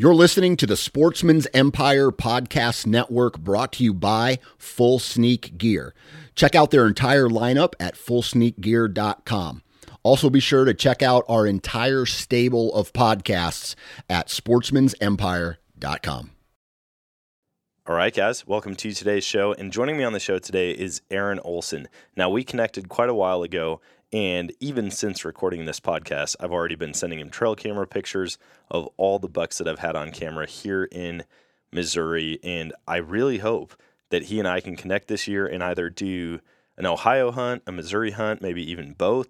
You're listening to the Sportsman's Empire Podcast Network brought to you by Full Sneak Gear. Check out their entire lineup at fullsneakgear.com. Also, be sure to check out our entire stable of podcasts at sportsmansempire.com. All right, guys, welcome to today's show. And joining me on the show today is Aaron Olson. Now, we connected quite a while ago, and even since recording this podcast, I've already been sending him trail camera pictures of all the bucks that I've had on camera here in Missouri. And I really hope that he and I can connect this year and either do an Ohio hunt, a Missouri hunt, maybe even both.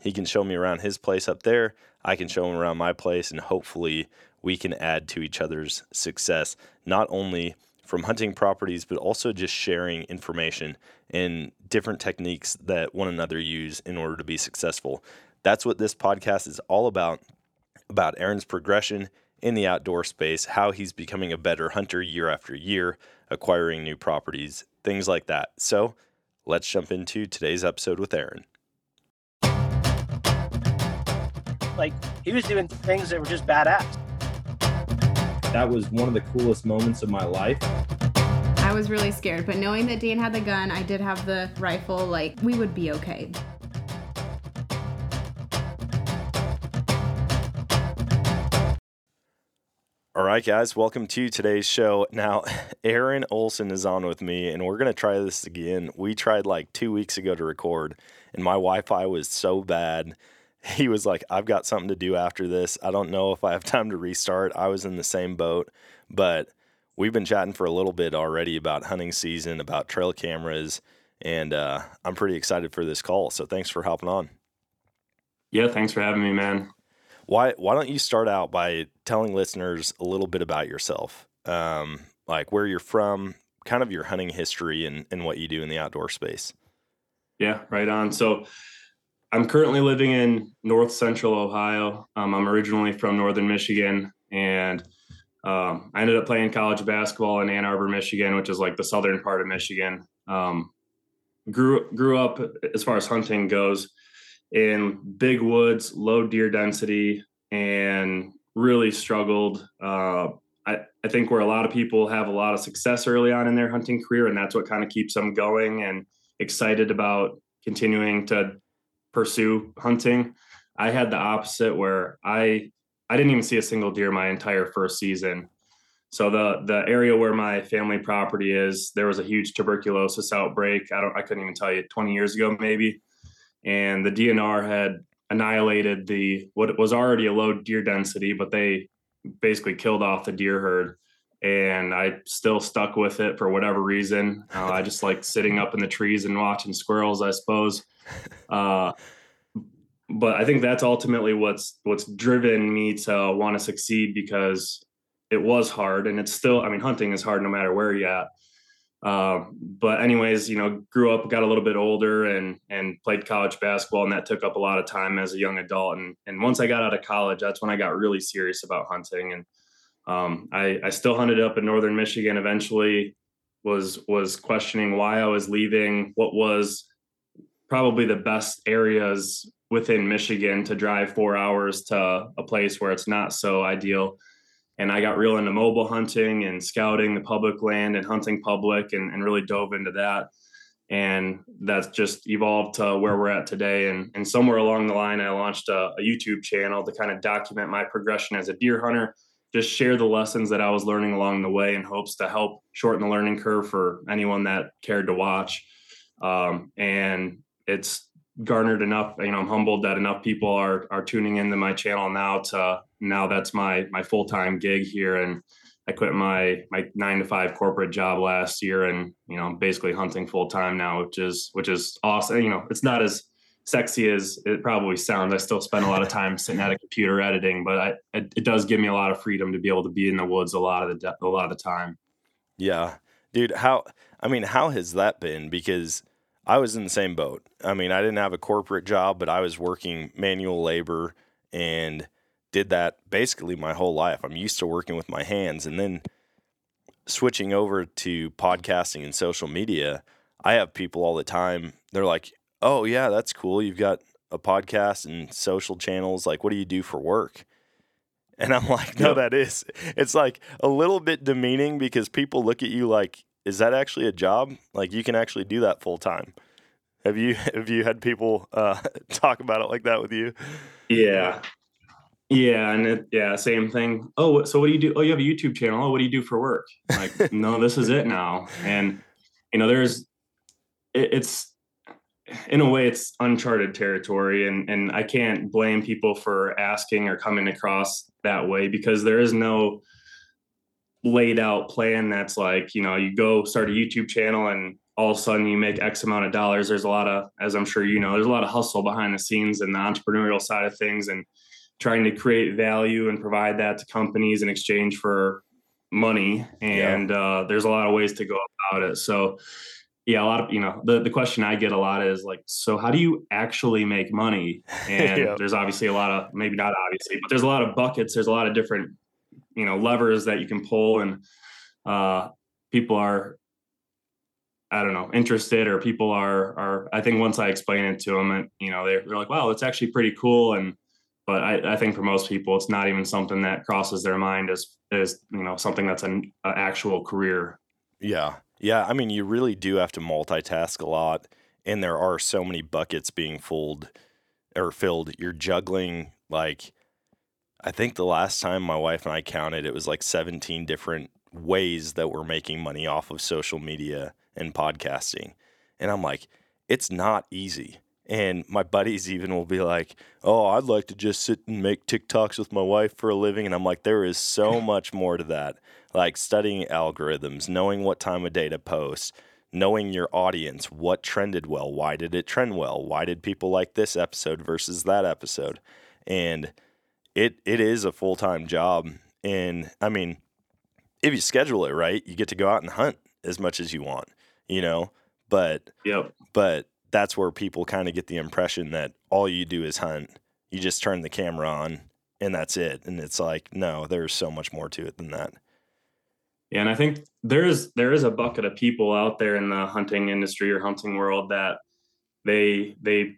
He can show me around his place up there. I can show him around my place, and hopefully, we can add to each other's success, not only from hunting properties, but also just sharing information and different techniques that one another use in order to be successful. That's what this podcast is all about about Aaron's progression in the outdoor space, how he's becoming a better hunter year after year, acquiring new properties, things like that. So let's jump into today's episode with Aaron. Like he was doing things that were just badass that was one of the coolest moments of my life. I was really scared, but knowing that Dan had the gun, I did have the rifle, like, we would be okay. All right, guys, welcome to today's show. Now, Aaron Olson is on with me, and we're going to try this again. We tried like two weeks ago to record, and my Wi Fi was so bad he was like, I've got something to do after this. I don't know if I have time to restart. I was in the same boat, but we've been chatting for a little bit already about hunting season, about trail cameras, and uh, I'm pretty excited for this call. So thanks for hopping on. Yeah, thanks for having me, man. Why Why don't you start out by telling listeners a little bit about yourself, um, like where you're from, kind of your hunting history, and and what you do in the outdoor space. Yeah, right on. So I'm currently living in north central Ohio. Um, I'm originally from northern Michigan, and um, I ended up playing college basketball in Ann Arbor, Michigan, which is like the southern part of Michigan. Um, grew grew up as far as hunting goes in big woods, low deer density, and really struggled. Uh, I, I think where a lot of people have a lot of success early on in their hunting career, and that's what kind of keeps them going and excited about continuing to pursue hunting. I had the opposite where I I didn't even see a single deer my entire first season. So the the area where my family property is, there was a huge tuberculosis outbreak. I don't I couldn't even tell you 20 years ago maybe. And the DNR had annihilated the what was already a low deer density, but they basically killed off the deer herd. And I still stuck with it for whatever reason. Uh, I just like sitting up in the trees and watching squirrels, I suppose. Uh, but I think that's ultimately what's what's driven me to want to succeed because it was hard and it's still. I mean, hunting is hard no matter where you're at. Uh, but anyways, you know, grew up, got a little bit older, and and played college basketball, and that took up a lot of time as a young adult. And and once I got out of college, that's when I got really serious about hunting. And um, I I still hunted up in northern Michigan. Eventually, was was questioning why I was leaving. What was probably the best areas within Michigan to drive four hours to a place where it's not so ideal. And I got real into mobile hunting and scouting the public land and hunting public and, and really dove into that. And that's just evolved to where we're at today. And, and somewhere along the line, I launched a, a YouTube channel to kind of document my progression as a deer hunter, just share the lessons that I was learning along the way in hopes to help shorten the learning curve for anyone that cared to watch. Um, and it's garnered enough you know i'm humbled that enough people are are tuning into my channel now to now that's my my full-time gig here. And i quit my my nine to five corporate job last year and you know i'm basically hunting full-time now which is which is awesome. You know it's not as sexy as it probably sounds. I still spend a lot of time sitting at a computer editing but I, it, it does give me a lot of freedom to be able to be in the woods a lot of the a lot of the time. Yeah. Dude how i mean how has that been? Because I was in the same boat. I mean, I didn't have a corporate job, but I was working manual labor and did that basically my whole life. I'm used to working with my hands. And then switching over to podcasting and social media, I have people all the time. They're like, oh, yeah, that's cool. You've got a podcast and social channels. Like, what do you do for work? And I'm like, no, that is. It's like a little bit demeaning because people look at you like, is that actually a job? Like you can actually do that full time. Have you have you had people uh, talk about it like that with you? Yeah. Yeah, and it, yeah, same thing. Oh, so what do you do? Oh, you have a YouTube channel. Oh, what do you do for work? Like, no, this is it now. And you know, there's, it, it's, in a way, it's uncharted territory, and and I can't blame people for asking or coming across that way because there is no laid out plan that's like you know you go start a YouTube channel and all of a sudden you make X amount of dollars. There's a lot of, as I'm sure you know, there's a lot of hustle behind the scenes and the entrepreneurial side of things and trying to create value and provide that to companies in exchange for money. And uh, there's a lot of ways to go about it. So, yeah, a lot of, you know, the, the question I get a lot is like, so how do you actually make money? And Yeah. there's obviously a lot of, maybe not obviously, but there's a lot of buckets. There's a lot of different, you know, levers that you can pull. And uh, people are, I don't know, interested or people are are I think once I explain it to them, and you know, they're, they're like, wow, it's actually pretty cool. And but I, I think for most people, it's not even something that crosses their mind as as you know something that's an a actual career. Yeah. Yeah. I mean, you really do have to multitask a lot, and there are so many buckets being filled or filled. You're juggling like, I think the last time my wife and I counted, it was like 17 different ways that we're making money off of social media and podcasting. And I'm like, it's not easy. And my buddies even will be like, oh, I'd like to just sit and make TikToks with my wife for a living. And I'm like, there is so much more to that. Like studying algorithms, knowing what time of day to post, knowing your audience, what trended well, why did it trend well, why did people like this episode versus that episode. And it it is a full time job. And I mean, if you schedule it right, you get to go out and hunt as much as you want, you know? But Yep. but that's where people kind of get the impression that all you do is hunt. You just turn the camera on and that's it. And it's like, no, there's so much more to it than that. Yeah, and I think there is there is a bucket of people out there in the hunting industry or hunting world that they they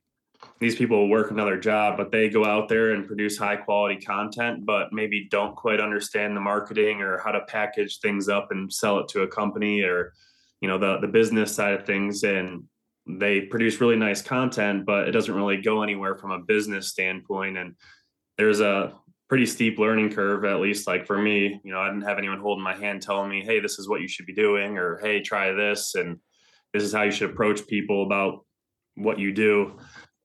these people work another job, but they go out there and produce high quality content, but maybe don't quite understand the marketing or how to package things up and sell it to a company or you know the the business side of things and they produce really nice content, but it doesn't really go anywhere from a business standpoint. And there's a pretty steep learning curve, at least like for me. You know, I didn't have anyone holding my hand telling me, hey, this is what you should be doing, or hey, try this, and this is how you should approach people about what you do.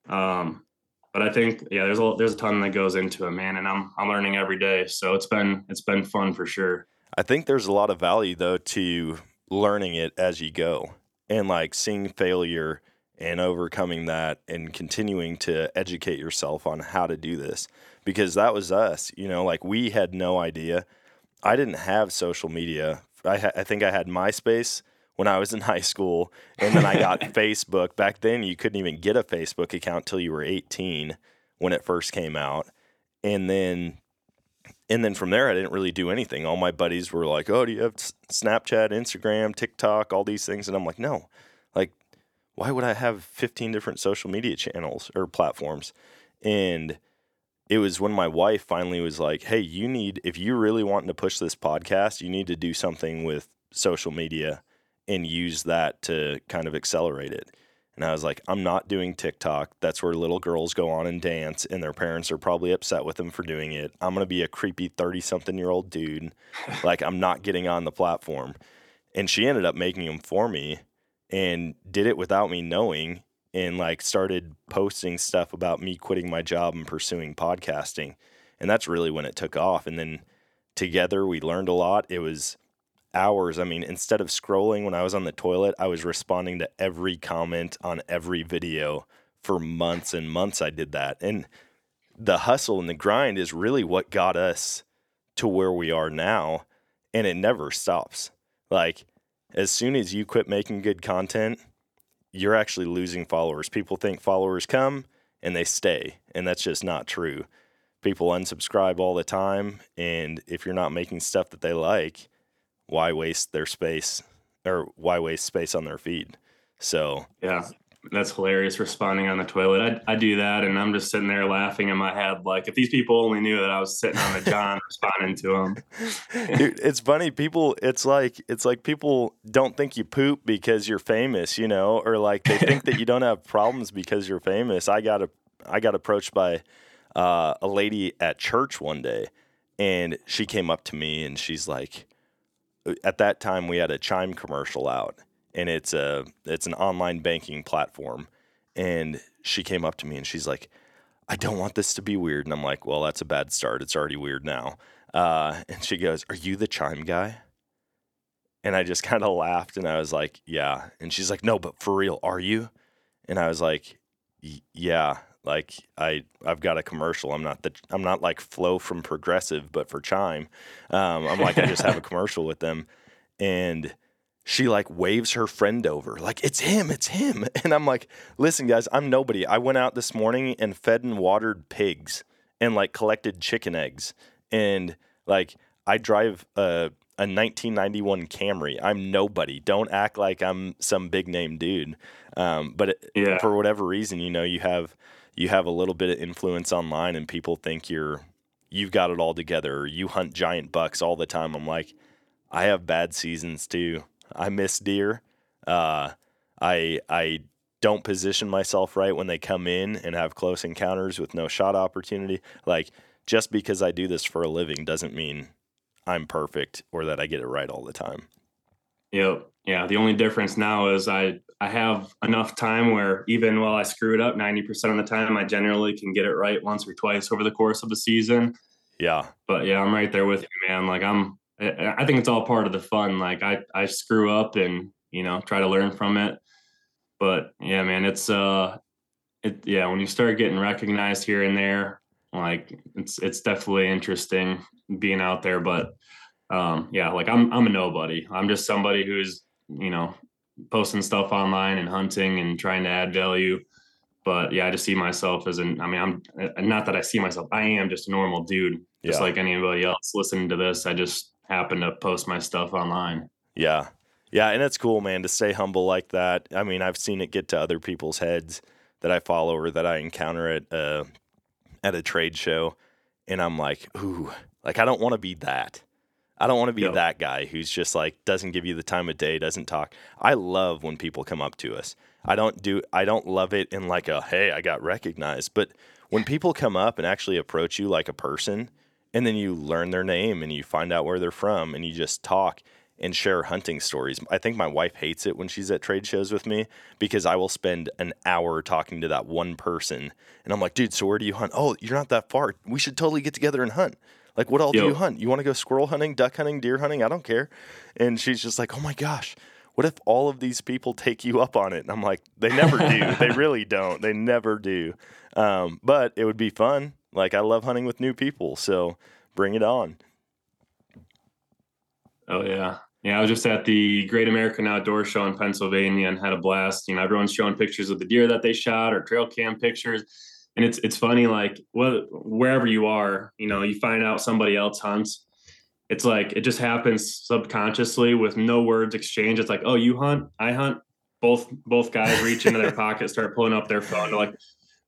Um, but I think, yeah, there's a there's a ton that goes into it, man, and I'm I'm learning every day. So it's been it's been fun for sure. I think there's a lot of value though to learning it as you go and like seeing failure and overcoming that and continuing to educate yourself on how to do this because that was us you know like we had no idea i didn't have social media i, ha- I think i had myspace when i was in high school and then i got facebook back then you couldn't even get a facebook account till you were 18 when it first came out and then and then from there, I didn't really do anything. All my buddies were like, "Oh, do you have Snapchat, Instagram, TikTok, all these things?" And I'm like, "No, like, why would I have 15 different social media channels or platforms?" And it was when my wife finally was like, "Hey, you need if you really wanting to push this podcast, you need to do something with social media and use that to kind of accelerate it." And I was like, I'm not doing TikTok. That's where little girls go on and dance, and their parents are probably upset with them for doing it. I'm going to be a creepy 30 something year old dude. like, I'm not getting on the platform. And she ended up making them for me and did it without me knowing and like started posting stuff about me quitting my job and pursuing podcasting. And that's really when it took off. And then together we learned a lot. It was hours. I mean, instead of scrolling when I was on the toilet, I was responding to every comment on every video for months and months. I did that. And the hustle and the grind is really what got us to where we are now. And it never stops. Like, as soon as you quit making good content, you're actually losing followers. People think followers come and they stay. And that's just not true. People unsubscribe all the time. And if you're not making stuff that they like, why waste their space or why waste space on their feed? So Yeah, that's hilarious responding on the toilet. I, I do that and I'm just sitting there laughing in my head. Like if these people only knew that I was sitting on the John responding to them. Dude, it's funny. People, it's like, it's like people don't think you poop because you're famous, you know, or like they think that you don't have problems because you're famous. I got a, I got approached by uh, a lady at church one day and she came up to me and she's like, at that time we had a chime commercial out and it's a it's an online banking platform. And she came up to me and she's like, I don't want this to be weird. And I'm like, well, that's a bad start. It's already weird now. Uh, and she goes, Are you the chime guy? And I just kind of laughed and I was like, Yeah. And she's like, No, but for real, are you? And I was like, Yeah. Like I, I've got a commercial. I'm not the, I'm not like Flo from Progressive, but for Chime, um, I'm like I just have a commercial with them, and she like waves her friend over like it's him it's him. And i'm like listen guys i'm nobody. I went out this morning and fed and watered pigs and like collected chicken eggs. And like i drive a, a 1991 camry. I'm nobody. Don't act like i'm some big name dude. Um, but it, yeah. for whatever reason you know you have you have a little bit of influence online and people think you're you've got it all together or you hunt giant bucks all the time i'm like i have bad seasons too I miss deer. Uh, I I don't position myself right when they come in and have close encounters with no shot opportunity. Like just because I do this for a living doesn't mean I'm perfect or that I get it right all the time. Yep. Yeah. The only difference now is I I have enough time where even while I screw it up 90% of the time, I generally can get it right once or twice over the course of the season. Yeah. But yeah, I'm right there with you, man. Like I'm I think it's all part of the fun. Like I, I screw up and you know try to learn from it. But yeah, man, it's uh, it yeah. When you start getting recognized here and there, like it's it's definitely interesting being out there. But um, yeah, like I'm I'm a nobody. I'm just somebody who's you know posting stuff online and hunting and trying to add value. But yeah, I just see myself as an. I mean, I'm not that I see myself. I am just a normal dude, just yeah. like anybody else listening to this. I just happen to post my stuff online. Yeah. Yeah, and it's cool, man, to stay humble like that. I mean, I've seen it get to other people's heads that I follow or that I encounter at uh, at a trade show, and I'm like, ooh, like I don't want to be that. I don't want to be that guy who's just like doesn't give you the time of day, doesn't talk. I love when people come up to us. I don't do I don't love it in like a hey, I got recognized, but when people come up and actually approach you like a person and then you learn their name and you find out where they're from and you just talk and share hunting stories. I think my wife hates it when she's at trade shows with me because I will spend an hour talking to that one person and I'm like, dude, so where do you hunt? Oh, you're not that far. We should totally get together and hunt. Like, what all do you hunt? You want to go squirrel hunting, duck hunting, deer hunting? I don't care. And she's just like, oh my gosh, what if all of these people take you up on it? And I'm like, they never do. they really don't. They never do. Um, but it would be fun. Like I love hunting with new people, so bring it on. Oh yeah. Yeah, I was just at the Great American Outdoor Show in Pennsylvania and had a blast. You know, everyone's showing pictures of the deer that they shot or trail cam pictures. And it's it's funny, like well, wherever you are, you know, you find out somebody else hunts. It's like it just happens subconsciously with no words exchanged. It's like, oh, you hunt, I hunt. Both both guys reach into their pocket, start pulling up their phone. They're like,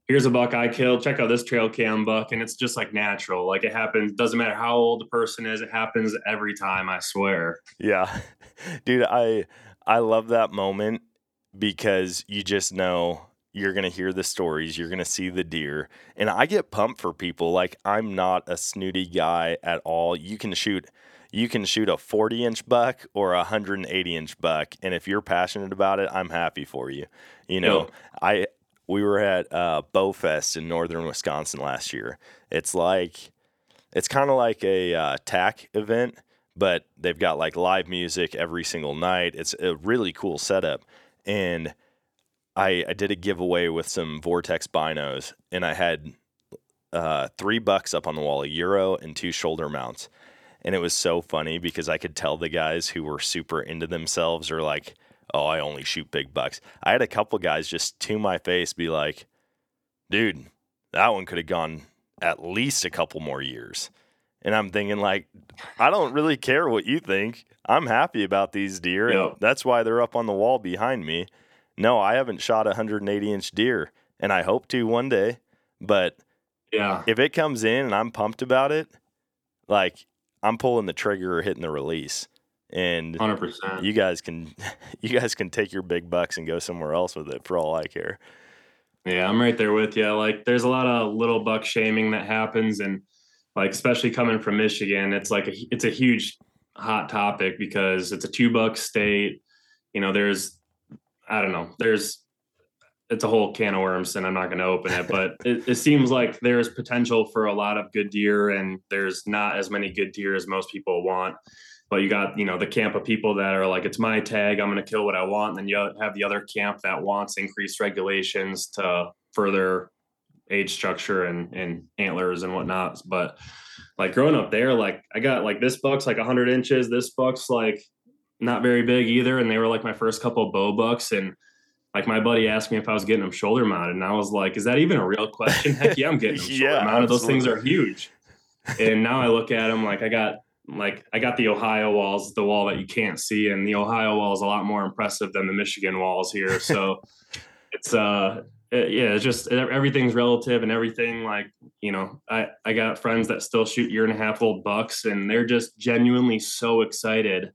here's a buck I killed. Check out this trail cam buck. And it's just like natural. Like it happens. Doesn't matter how old the person is. It happens every time. I swear. Yeah, dude. I I love that moment because you just know you're gonna hear the stories. You're gonna see the deer, and I get pumped for people. Like I'm not a snooty guy at all. You can shoot. You can shoot a 40 inch buck or a 180 inch buck, and if you're passionate about it, I'm happy for you. You know, yep. I we were at uh, Bowfest in northern Wisconsin last year. It's like, it's kind of like a uh, TAC event, but they've got like live music every single night. It's a really cool setup. And I, I did a giveaway with some Vortex binos, and I had uh, three bucks up on the wall, a euro and two shoulder mounts. And it was so funny because I could tell the guys who were super into themselves or like, oh, I only shoot big bucks. I had a couple guys just to my face be like, dude, that one could have gone at least a couple more years. And I'm thinking, like, I don't really care what you think. I'm happy about these deer. And that's why they're up on the wall behind me. No, I haven't shot a 180 inch deer, and I hope to one day. But Yeah. if it comes in and I'm pumped about it, like I'm pulling the trigger or hitting the release, and 100%. you guys can you guys can take your big bucks and go somewhere else with it for all I care. Yeah, I'm right there with you. Like, there's a lot of little buck shaming that happens, and like, especially coming from Michigan, it's like a, it's a huge hot topic because it's a two buck state. You know, there's, I don't know, there's, it's a whole can of worms, and I'm not going to open it, but it, it seems like there's potential for a lot of good deer, and there's not as many good deer as most people want. But you got, you know, the camp of people that are like, it's my tag, I'm going to kill what I want. And then you have the other camp that wants increased regulations to further age structure and, and antlers and whatnot. But like growing up there, like I got like this buck's like 100 inches, this buck's like not very big either. And they were like my first couple of bow bucks. And like my buddy asked me if I was getting them shoulder mounted. And I was like, is that even a real question? Heck yeah, I'm getting them shoulder Yeah, mounted. Those things are huge. And now I look at them like I got like I got the Ohio walls, the wall that you can't see, and the Ohio wall is a lot more impressive than the Michigan walls here. So it's uh it- yeah, it's just e- everything's relative and everything like you know I I got friends that still shoot year and a half old bucks and they're just genuinely so excited,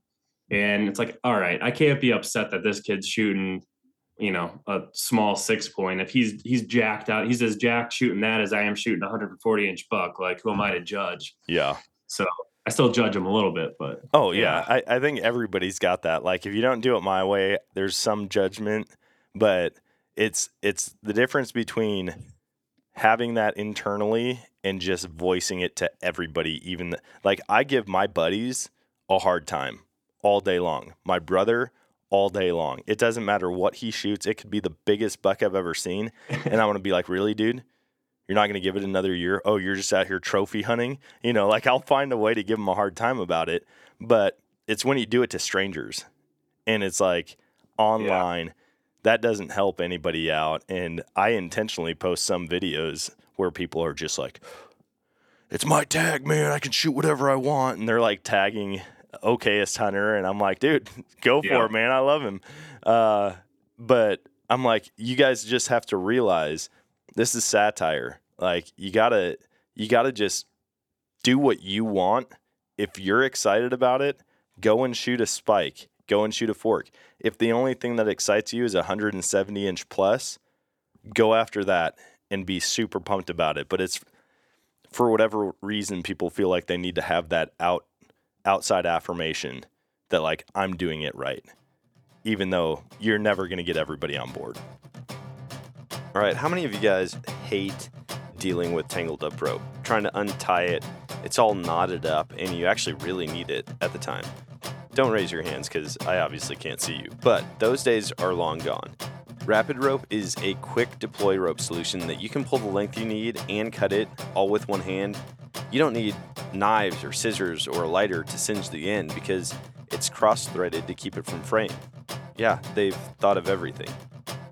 and it's like all right, I can't be upset that this kid's shooting you know a small six point if he's he's jacked out he's as jacked shooting that as I am shooting a 140 inch buck like who am I to judge Yeah. so I still judge him a little bit, but Oh yeah, I, I think everybody's got that. Like if you don't do it my way, there's some judgment, but it's it's the difference between having that internally and just voicing it to everybody. Even th- like I give my buddies a hard time all day long. My brother all day long. It doesn't matter what he shoots. It could be the biggest buck I've ever seen, and I want to be like, really, dude. You're not going to give it another year. Oh, you're just out here trophy hunting. You know, like I'll find a way to give them a hard time about it. But it's when you do it to strangers and it's like online, that doesn't help anybody out. And I intentionally post some videos where people are just like, it's my tag, man. I can shoot whatever I want. And they're like tagging okayest hunter. And I'm like, dude, go for Yeah. it, man. I love him. Uh, but I'm like, you guys just have to realize this is satire. Like you gotta you gotta just do what you want. If you're excited about it, go and shoot a spike. Go and shoot a fork. If the only thing that excites you is a 170 inch plus, go after that and be super pumped about it. But it's for whatever reason people feel like they need to have that out outside affirmation that like I'm doing it right. Even though you're never going to get everybody on board. All right, how many of you guys hate dealing with tangled up rope? Trying to untie it, it's all knotted up, and you actually really need it at the time. Don't raise your hands because I obviously can't see you, but those days are long gone. Rapid Rope is a quick deploy rope solution that you can pull the length you need and cut it all with one hand. You don't need knives or scissors or a lighter to singe the end because it's cross threaded to keep it from fraying. Yeah, they've thought of everything.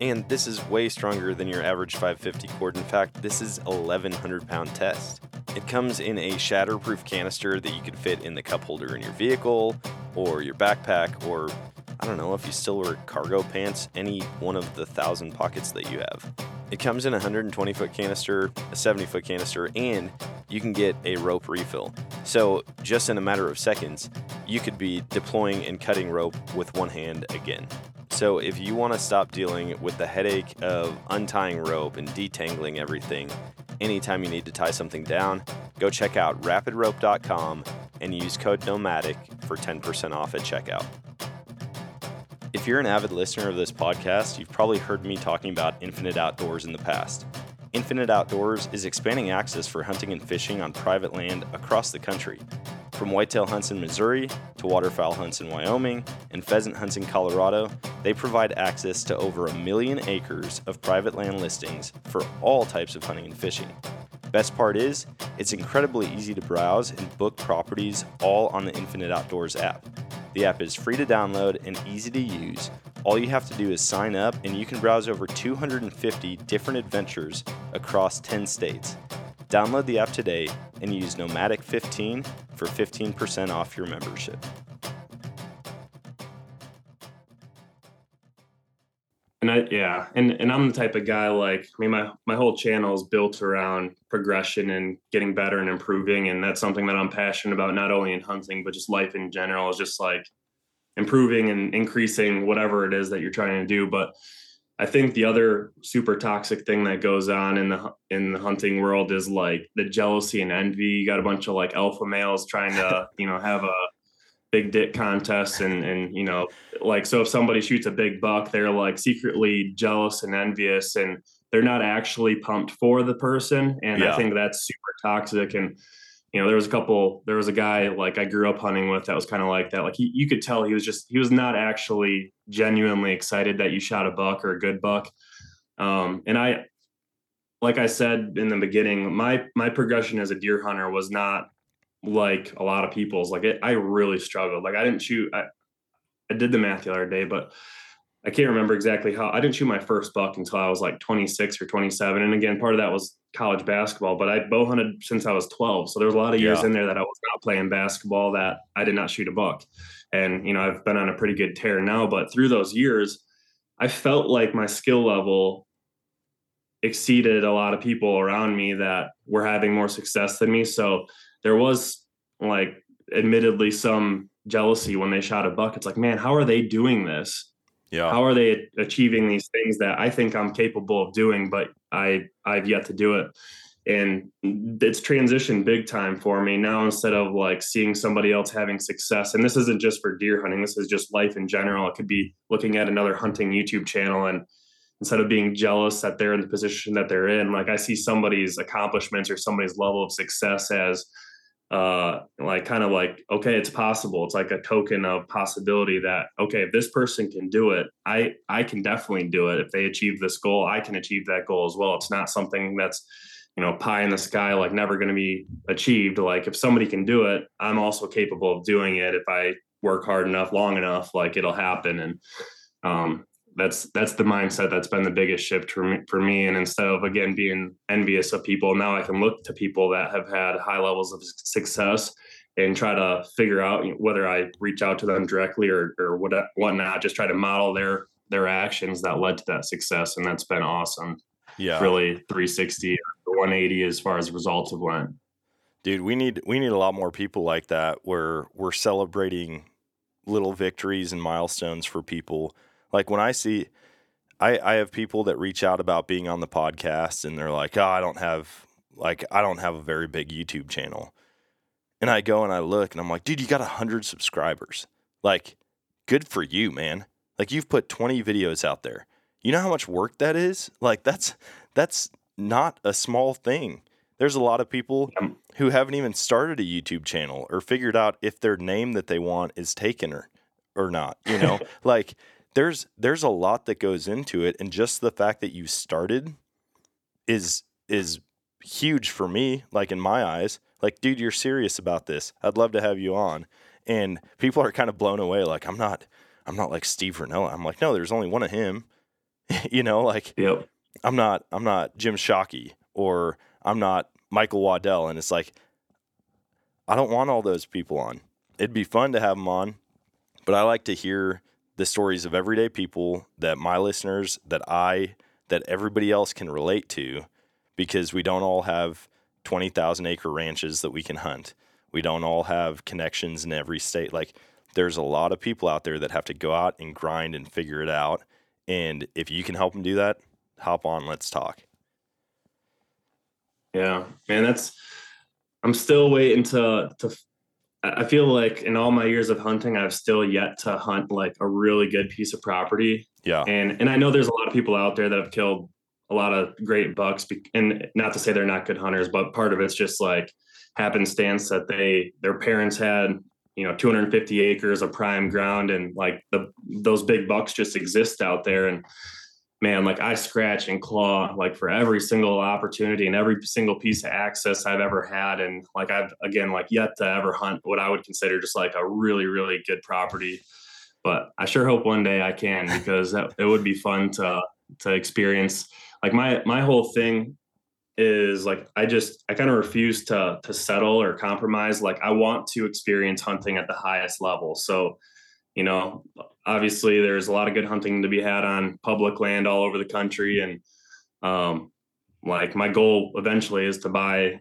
And this is way stronger than your average 550 cord. In fact, this is 1100 pound test. It comes in a shatterproof canister that you could fit in the cup holder in your vehicle or your backpack or I don't know if you still wear cargo pants, any one of the thousand pockets that you have. It comes in a 120 foot canister, a 70 foot canister, and you can get a rope refill. So, just in a matter of seconds, you could be deploying and cutting rope with one hand again. So, if you want to stop dealing with the headache of untying rope and detangling everything anytime you need to tie something down, go check out rapidrope.com and use code NOMADIC for 10% off at checkout. If you're an avid listener of this podcast, you've probably heard me talking about Infinite Outdoors in the past. Infinite Outdoors is expanding access for hunting and fishing on private land across the country. From whitetail hunts in Missouri to waterfowl hunts in Wyoming and pheasant hunts in Colorado, they provide access to over a million acres of private land listings for all types of hunting and fishing. Best part is, it's incredibly easy to browse and book properties all on the Infinite Outdoors app. The app is free to download and easy to use. All you have to do is sign up, and you can browse over 250 different adventures across 10 states. Download the app today and use Nomadic15 for 15% off your membership. and I yeah, and and I'm the type of guy like I mean my my whole channel is built around progression and getting better and improving, and that's something that I'm passionate about not only in hunting but just life in general is just like improving and increasing whatever it is that you're trying to do. But I think the other super toxic thing that goes on in the in the hunting world is like the jealousy and envy. You got a bunch of like alpha males trying to you know have a big dick contest and and you know like so if somebody shoots a big buck they're like secretly jealous and envious and they're not actually pumped for the person and Yeah. i think that's super toxic and you know there was a couple there was a guy like i grew up hunting with that was kind of like that. Like he, you could tell he was just he was not actually genuinely excited that you shot a buck or a good buck. Um and i like i said in the beginning my my progression as a deer hunter was not like a lot of people's. Like it, i really struggled. Like i didn't shoot I, I did the math the other day but i can't remember exactly how i didn't shoot my first buck until i was like 26 or 27 and again part of that was college basketball but i bow hunted since i was 12 so there was a lot of years Yeah. in there that i was not playing basketball that i did not shoot a buck and you know i've been on a pretty good tear now but through those years i felt like my skill level exceeded a lot of people around me that were having more success than me so there was like admittedly some jealousy when they shot a buck. It's like, man, how are they doing this? Yeah. How are they achieving these things that I think I'm capable of doing, but I I've yet to do it. And it's transitioned big time for me now instead of like seeing somebody else having success. And this isn't just for deer hunting, this is just life in general. It could be looking at another hunting YouTube channel and instead of being jealous that they're in the position that they're in, like I see somebody's accomplishments or somebody's level of success as uh like kind of like okay it's possible. It's like a token of possibility that okay if this person can do it i i can definitely do it. If they achieve this goal i can achieve that goal as well. It's not something that's you know pie in the sky like never going to be achieved. Like if somebody can do it i'm also capable of doing it. If i work hard enough long enough like it'll happen. And um that's that's the mindset that's been the biggest shift for me, for me and instead of again being envious of people now i can look to people that have had high levels of success and try to figure out whether i reach out to them directly or or what whatnot just try to model their their actions that led to that success and that's been awesome Yeah. really 360 or 180 as far as results have went Dude, we need we need a lot more people like that where we're celebrating little victories and milestones for people. Like when I see I I have people that reach out about being on the podcast and they're like, "Oh, I don't have like I don't have a very big YouTube channel." And I go and I look and I'm like, "Dude, you got 100 subscribers." Like good for you, man. Like you've put 20 videos out there. You know how much work that is? Like that's that's not a small thing. There's a lot of people Um, who haven't even started a YouTube channel or figured out if their name that they want is taken or or not, you know? like there's there's a lot that goes into it and just the fact that you started is is huge for me like in my eyes. Like dude, you're serious about this. I'd love to have you on. And people are kind of blown away like I'm not I'm not like Steve Rinella. I'm like, no, there's only one of him. you know, like yep I'm not I'm not Jim Shockey or I'm not Michael Waddell and it's like I don't want all those people on. It'd be fun to have them on, but I like to hear the stories of everyday people that my listeners that I that everybody else can relate to because we don't all have 20,000 acre ranches that we can hunt. We don't all have connections in every state. Like there's a lot of people out there that have to go out and grind and figure it out. And if you can help them do that, hop on, let's talk. Yeah, man, that's. I'm still waiting to to. I feel like in all my years of hunting, I've still yet to hunt like a really good piece of property, Yeah. and and I know there's a lot of people out there that have killed a lot of great bucks, and not to say they're not good hunters, but part of it's just like happenstance that they their parents had you know 250 acres of prime ground, and like the those big bucks just exist out there, and man, like I scratch and claw like for every single opportunity and every single piece of access I've ever had. And like I've again like yet to ever hunt what I would consider just like a really, really good property. But I sure hope one day I can because that it would be fun to to experience. Like my my whole thing is like I just I kind of refuse to to settle or compromise. Like I want to experience hunting at the highest level. So you know, obviously there's a lot of good hunting to be had on public land all over the country. And um, like my goal eventually is to buy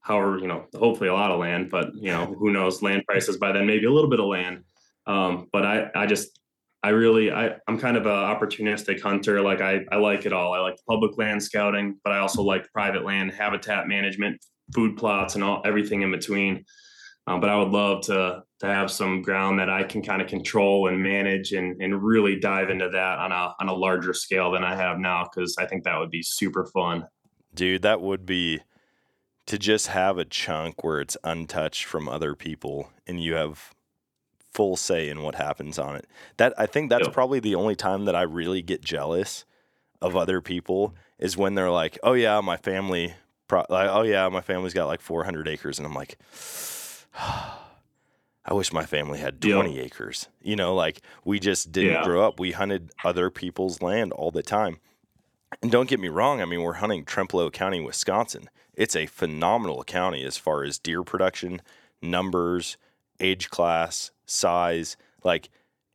however, you know, hopefully a lot of land, but you know, who knows land prices by then, maybe a little bit of land. Um, but I, I just, I really, I, I'm kind of an opportunistic hunter. Like I, I like it all. I like public land scouting, but I also like private land, habitat management, food plots, and all everything in between. Um, but I would love to to have some ground that I can kind of control and manage and and really dive into that on a on a larger scale than I have now because I think that would be super fun. Dude, that would be to just have a chunk where it's untouched from other people and you have full say in what happens on it. That I think that's yep. probably the only time that I really get jealous of other people is when they're like, "Oh yeah, my family pro- like, oh yeah, my family's got like 400 acres." And I'm like, ah. I wish my family had 20 yep. acres. You know, like we just didn't yeah. grow up. We hunted other people's land all the time. And don't get me wrong, I mean, we're hunting Trempealeau County, Wisconsin. It's a phenomenal county as far as deer production, numbers, age class, size. Like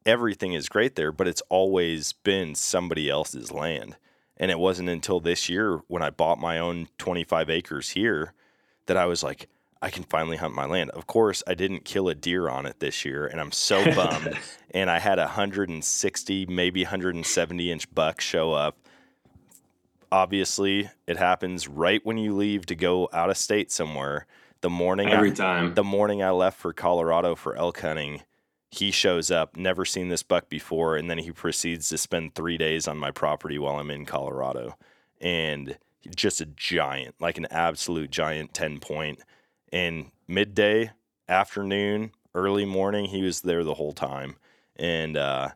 everything is great there, but it's always been somebody else's land. And it wasn't until this year when I bought my own 25 acres here that I was like, I can finally hunt my land. Of course, I didn't kill a deer on it this year, and I'm so bummed. and I had a 160, maybe 170 inch buck show up. Obviously, it happens right when you leave to go out of state somewhere. The morning every I, time. The morning I left for Colorado for elk hunting, he shows up, never seen this buck before, and then he proceeds to spend three days on my property while I'm in Colorado. And just a giant, like an absolute giant 10 point and midday, afternoon, early morning, he was there the whole time. And uh,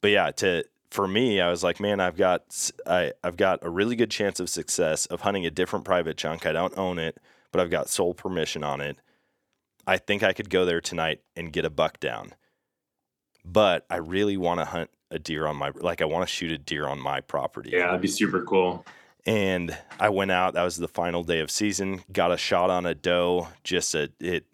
but yeah, to for me, I was like, man, I've got I I've got a really good chance of success of hunting a different private chunk. I don't own it, but I've got sole permission on it. I think I could go there tonight and get a buck down. But I really want to hunt a deer on my like I want to shoot a deer on my property. Yeah, that'd be super cool. And I went out. That was the final day of season. Got a shot on a doe. Just a, it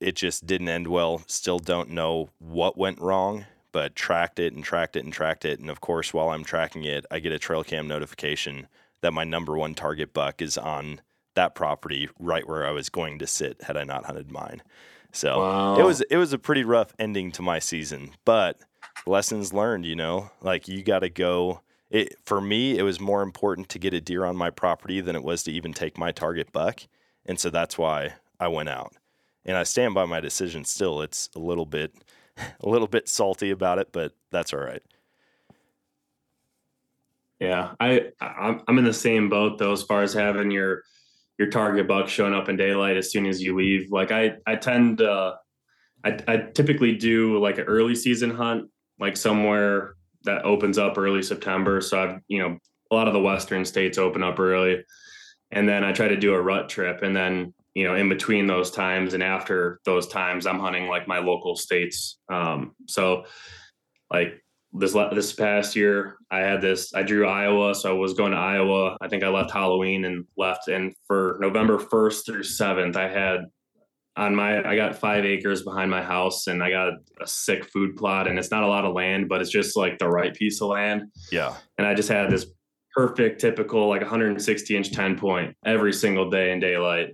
it just didn't end well. Still don't know what went wrong, but tracked it and tracked it and tracked it. And of course, while I'm tracking it, I get a trail cam notification that my number one target buck is on that property right where I was going to sit had I not hunted mine. So wow. it was it was a pretty rough ending to my season, but lessons learned, you know, like you got to go it for me it was more important to get a deer on my property than it was to even take my target buck and so that's why i went out. And i stand by my decision still. It's a little bit a little bit salty about it but that's all right. Yeah i i'm in the same boat though as far as having your your target buck showing up in daylight as soon as you leave. Like i i tend uh I, I typically do like an early season hunt like somewhere that opens up early September. So I've, you know, a lot of the Western states open up early. And then I try to do a rut trip. And then, you know, in between those times and after those times, I'm hunting like my local states. Um, so like this, this past year, I had this, I drew Iowa. So I was going to Iowa. I think I left Halloween and left. And for November 1st through 7th, I had on my I got five acres behind my house and I got a, sick food plot and it's not a lot of land, but it's just like the right piece of land. Yeah. And I just had this perfect, typical, like 160 inch 10 point every single day in daylight.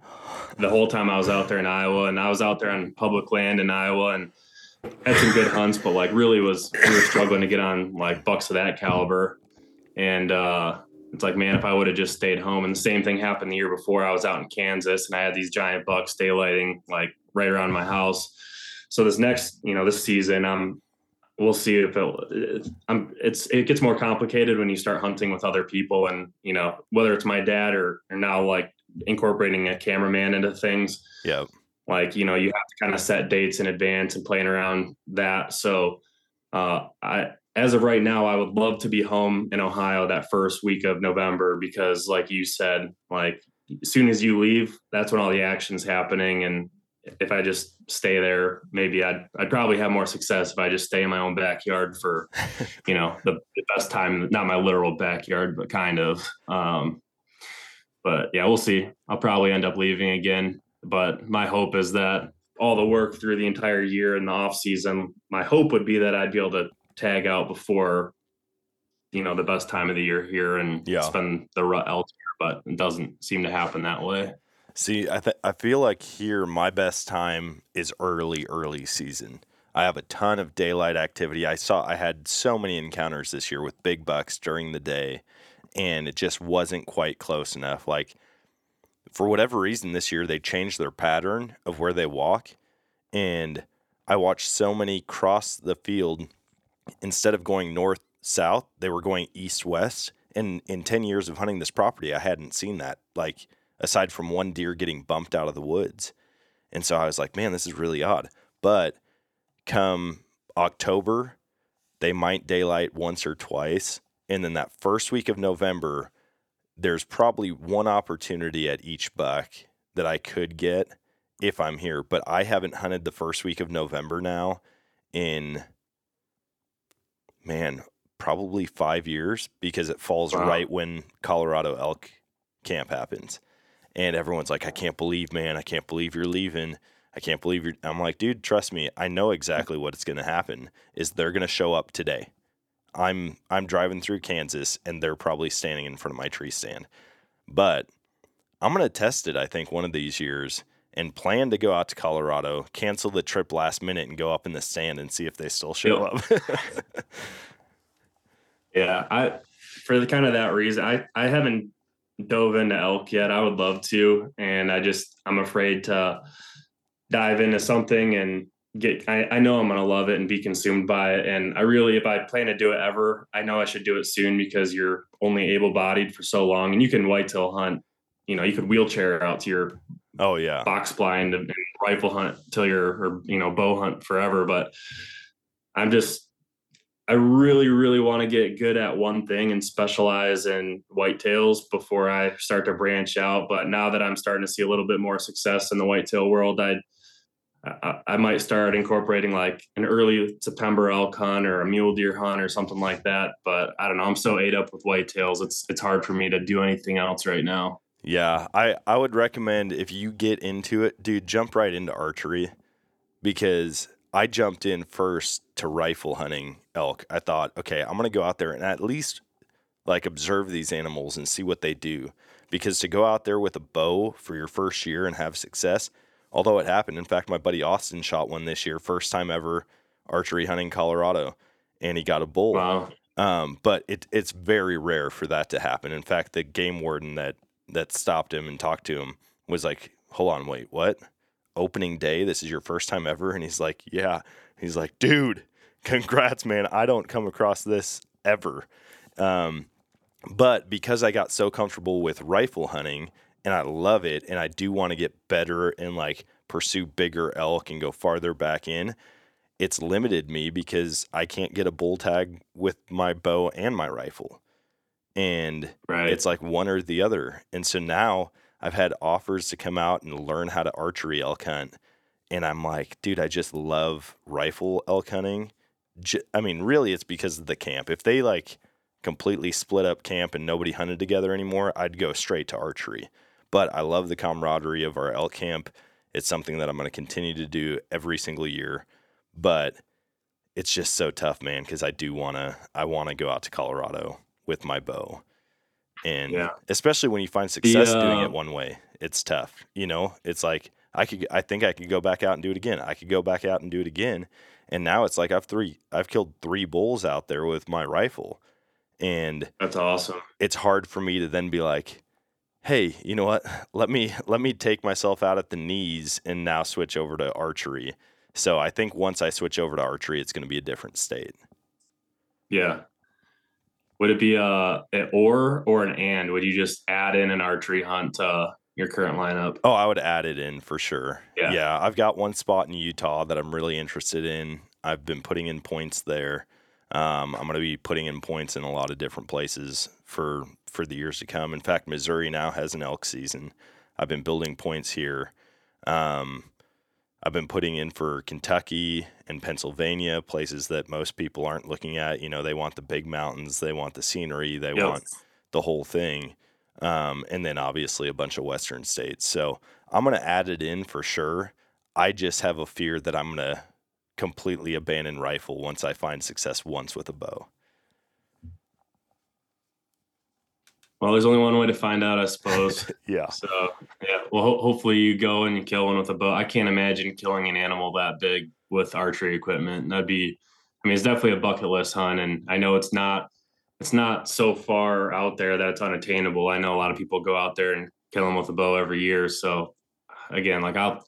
The whole time I was out there in Iowa and I was out there on public land in Iowa and had some good hunts, but like really was we were struggling to get on like bucks of that caliber. And uh it's like, man, if I would have just stayed home. And the same thing happened the year before. I was out in Kansas and I had these giant bucks daylighting like right around my house. So this next, you know, this season, I'm we'll see if it I'm uh, um, it's it gets more complicated when you start hunting with other people and you know whether it's my dad or, or now like incorporating a cameraman into things yeah like you know you have to kind of set dates in advance and playing around that so uh i as of right now, I would love to be home in Ohio that first week of November because, like you said, like as soon as you leave, that's when all the action's happening. And if I just stay there, maybe I'd I'd probably have more success if I just stay in my own backyard for, you know, the, the best time. Not my literal backyard, but kind of. Um, but yeah, we'll see. I'll probably end up leaving again. But my hope is that all the work through the entire year in the off season, my hope would be that I'd be able to tag out before you know the best time of the year here and Yeah. spend the rut elsewhere, but it doesn't seem to happen that way. See, I th- I feel like here my best time is early, early season. I have a ton of daylight activity. I saw I had so many encounters this year with big bucks during the day, and it just wasn't quite close enough. Like for whatever reason this year they changed their pattern of where they walk, and I watched so many cross the field instead of going north south, they were going east west. And in 10 years of hunting this property, I hadn't seen that. Like aside from one deer getting bumped out of the woods. And so I was like, man, this is really odd. But come October, they might daylight once or twice. And then that first week of November, there's probably one opportunity at each buck that I could get if I'm here. But I haven't hunted the first week of November now in, man, probably five years because it falls Wow. right when Colorado elk camp happens. And everyone's like, I can't believe, man, I can't believe you're leaving. I can't believe you're. I'm like, dude, trust me. I know exactly what's going to happen. Is they're going to show up today. I'm I'm driving through Kansas and they're probably standing in front of my tree stand. But I'm going to test it. I think one of these years and plan to go out to Colorado, cancel the trip last minute, and go up in the stand and see if they still show up. Yeah, I for the kind of that reason, I I haven't dove into elk yet. I would love to, and I just I'm afraid to dive into something and get. I, I know I'm gonna love it and be consumed by it, and I really, if I plan to do it ever, I know I should do it soon because you're only able-bodied for so long, and you can whitetail hunt. You know, you could wheelchair out to your oh yeah, box blind and, rifle hunt till you're or you know bow hunt forever but i'm just i really really want to get good at one thing and specialize in whitetails before i start to branch out but now that i'm starting to see a little bit more success in the whitetail world i I, I might start incorporating like an early September elk hunt or a mule deer hunt or something like that. But I don't know. I'm so ate up with whitetails. It's it's hard for me to do anything else right now. Yeah, I, I would recommend if you get into it, dude, jump right into archery because I jumped in first to rifle hunting elk. I thought, okay, I'm going to go out there and at least like observe these animals and see what they do. Because to go out there with a bow for your first year and have success, although it happened, in fact, my buddy Austin shot one this year, first time ever archery hunting Colorado, and he got a bull. Wow. Um, but it, it's very rare for that to happen. In fact, the game warden that that stopped him and talked to him was like, "Hold on, wait, what? Opening day? This is your first time ever?" And he's like, "Yeah." He's like, "Dude, congrats, man! I don't come across this ever." Um, but because I got so comfortable with rifle hunting and I love it, and I do want to get better and like pursue bigger elk and go farther back in, it's limited me because I can't get a bull tag with my bow and my rifle. And Right. it's like one or the other. And so now I've had offers to come out and learn how to archery elk hunt. And I'm like, dude, I just love rifle elk hunting. J- I mean, really, it's because of the camp. If they like completely split up camp and nobody hunted together anymore, I'd go straight to archery. But I love the camaraderie of our elk camp. It's something that I'm going to continue to do every single year. But it's just so tough, man, because I do want to. I want to go out to Colorado with my bow, and Yeah. especially when you find success doing uh, it one way, it's tough. You know, it's like I could. I think I could go back out and do it again. I could go back out and do it again, and now it's like I've three. I've killed three bulls out there with my rifle, and That's awesome. it's hard for me to then be like, "Hey, you know what? Let me let me take myself out at the knees and now switch over to archery." So I think once I switch over to archery, it's going to be a different state. Yeah. Would it be a an or or an and? Would you just add in an archery hunt to your current lineup? Oh, I would add it in for sure. Yeah. yeah, I've got one spot in Utah that I'm really interested in. I've been putting in points there. Um, I'm going to be putting in points in a lot of different places for for the years to come. In fact, Missouri now has an elk season. I've been building points here. Um, I've been putting in for Kentucky and Pennsylvania, places that most people aren't looking at. You know, they want the big mountains, they want the scenery, they Yep. want the whole thing. Um, and then obviously a bunch of Western states. So I'm going to add it in for sure. I just have a fear that I'm gonna completely abandon rifle once I find success once with a bow. Well, there's only one way to find out, I suppose. Yeah. So yeah, well, ho- hopefully you go and you kill one with a bow. I can't imagine killing an animal that big with archery equipment. That'd be, I mean, it's definitely a bucket list hunt, and I know it's not, it's not so far out there that it's unattainable. I know a lot of people go out there and kill them with a bow every year. So again, like I'll,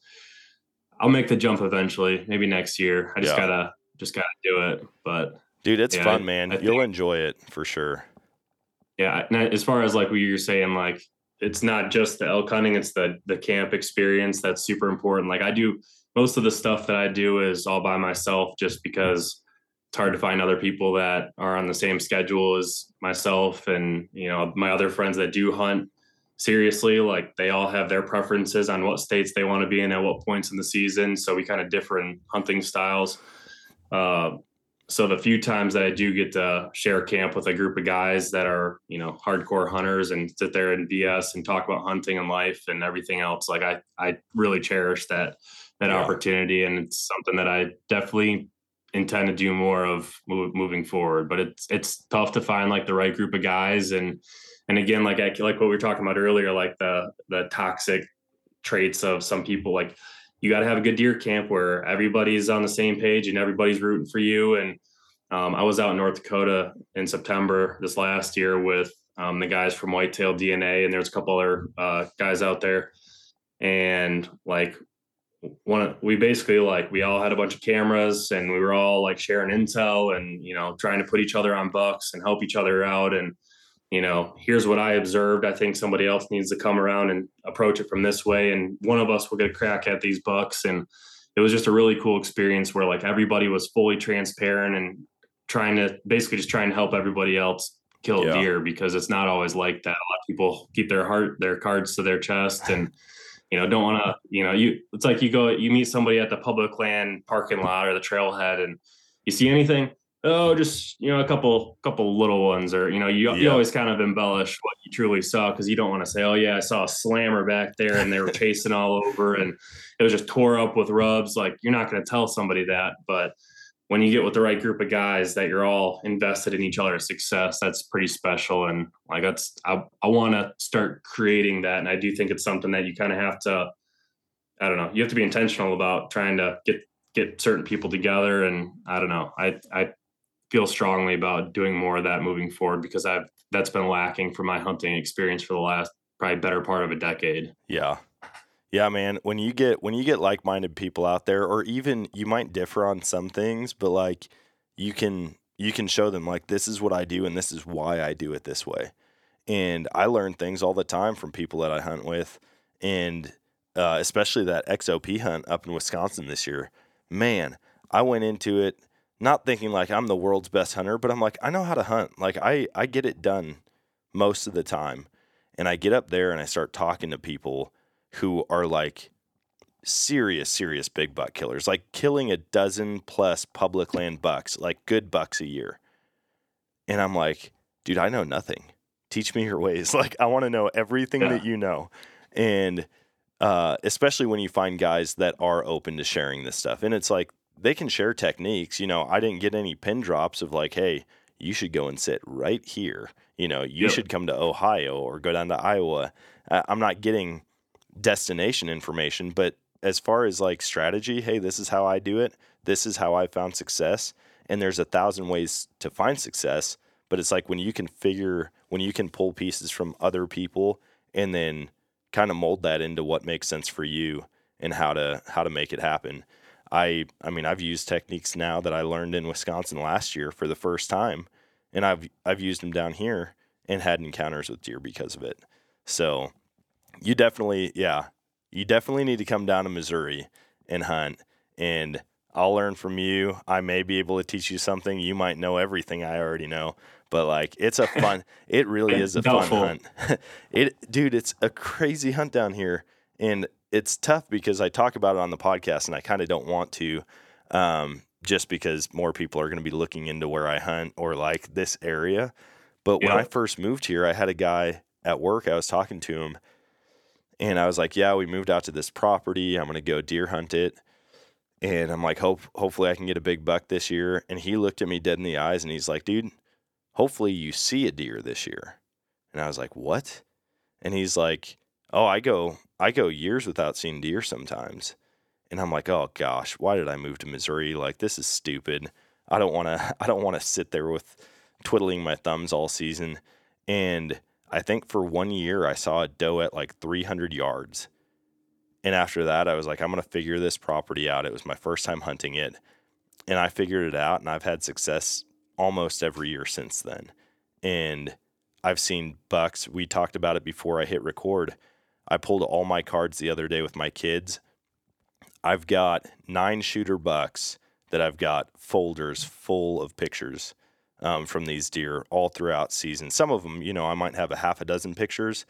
I'll make the jump eventually, maybe next year. I just Yeah. gotta, just gotta do it. But Dude, it's Yeah, fun, I- man. I You'll think- enjoy it for sure. Yeah and as far as like what you're saying like it's not just the elk hunting it's the the camp experience that's super important. Like i do most of the stuff that i do is all by myself just because it's hard to find other people that are on the same schedule as myself and you know my other friends that do hunt seriously like they all have their preferences on what states they want to be in at what points in the season so we kind of differ in hunting styles. Uh, so the few times that I do get to share camp with a group of guys that are, you know, hardcore hunters and sit there and BS and talk about hunting and life and everything else, like I, I really cherish that that Yeah. opportunity, and it's something that I definitely intend to do more of move, moving forward. But it's it's tough to find like the right group of guys, and and again, like I, like what we were talking about earlier, like the the toxic traits of some people, like you got to have a good deer camp where everybody's on the same page and everybody's rooting for you. And um, I was out in North Dakota in September this last year with um, the guys from Whitetail DNA, and there's a couple other uh, guys out there. And like one, we basically like we all had a bunch of cameras, and we were all like sharing intel, and you know trying to put each other on bucks and help each other out. And you know, here's what I observed. I think somebody else needs to come around and approach it from this way, and one of us will get a crack at these bucks. And it was just a really cool experience where like everybody was fully transparent and trying to basically just trying to help everybody else kill Yeah. deer because it's not always like that. A lot of people keep their heart, their cards to their chest and you know, don't want to, you know, you, it's like you go, you meet somebody at the public land parking lot or the trailhead and you see anything. Oh, just, you know, a couple, couple little ones or, you know, you, you always kind of embellish what you truly saw. Cause you don't want to say, Oh yeah, I saw a slammer back there and they were chasing all over and it was just tore up with rubs. Like you're not going to tell somebody that, but when you get with the right group of guys that you're all invested in each other's success, that's pretty special. And like that's I, I want to start creating that. And I do think it's something that you kind of have to, I don't know, you have to be intentional about trying to get get certain people together. And I don't know, I I feel strongly about doing more of that moving forward because I've that's been lacking from my hunting experience for the last probably better part of a decade. Yeah. Yeah, man. When you get when you get like minded people out there, or even you might differ on some things, but like you can you can show them like this is what I do and this is why I do it this way. And I learn things all the time from people that I hunt with, and uh, especially that XOP hunt up in Wisconsin this year. Man, I went into it not thinking like I'm the world's best hunter, but I'm like I know how to hunt. Like I I get it done most of the time. And I get up there and I start talking to people who are like serious, serious big buck killers, like killing a dozen plus public land bucks, like good bucks a year. And I'm like, dude, I know nothing. Teach me your ways. Like, I want to know everything Yeah. that you know. And uh, especially when you find guys that are open to sharing this stuff. And it's like, they can share techniques. You know, I didn't get any pin drops of like, hey, you should go and sit right here. You know, you Yep. should come to Ohio or go down to Iowa. I'm not getting destination information, but as far as like strategy, hey, this is how I do it. This is how I found success. And there's a thousand ways to find success. But it's like when you can figure, when you can pull pieces from other people and then kind of mold that into what makes sense for you and how to how to make it happen. I I mean I've used techniques now that I learned in Wisconsin last year for the first time, and I've I've used them down here and had encounters with deer because of it. So you definitely yeah you definitely need to come down to Missouri and hunt and I'll learn from you. I may be able to teach you something. You might know everything I already know, but like it's a fun. it really is a fun hunt. it, dude, it's a crazy hunt down here, and it's tough because I talk about it on the podcast, and I kind of don't want to, um, just because more people are going to be looking into where I hunt or like this area. But when I first moved here, I had a guy at work. I was talking to him, And I was like, yeah, we moved out to this property. I'm gonna go deer hunt it. And I'm like, hope hopefully I can get a big buck this year. And he looked at me dead in the eyes and he's like, dude, hopefully you see a deer this year. And I was like, what? And he's like, oh, I go I go years without seeing deer sometimes. And I'm like, oh gosh, why did I move to Missouri? Like this is stupid. I don't want to I don't want to sit there with twiddling my thumbs all season. And I think for one year I saw a doe at like 300 yards. And after that, I was like, I'm going to figure this property out. It was my first time hunting it. And I figured it out, and I've had success almost every year since then. And I've seen bucks. We talked about it before I hit record. I pulled all my cards the other day with my kids. I've got nine shooter bucks that I've got folders full of pictures um, from these deer all throughout season. Some of them, you know, I might have a half a dozen pictures.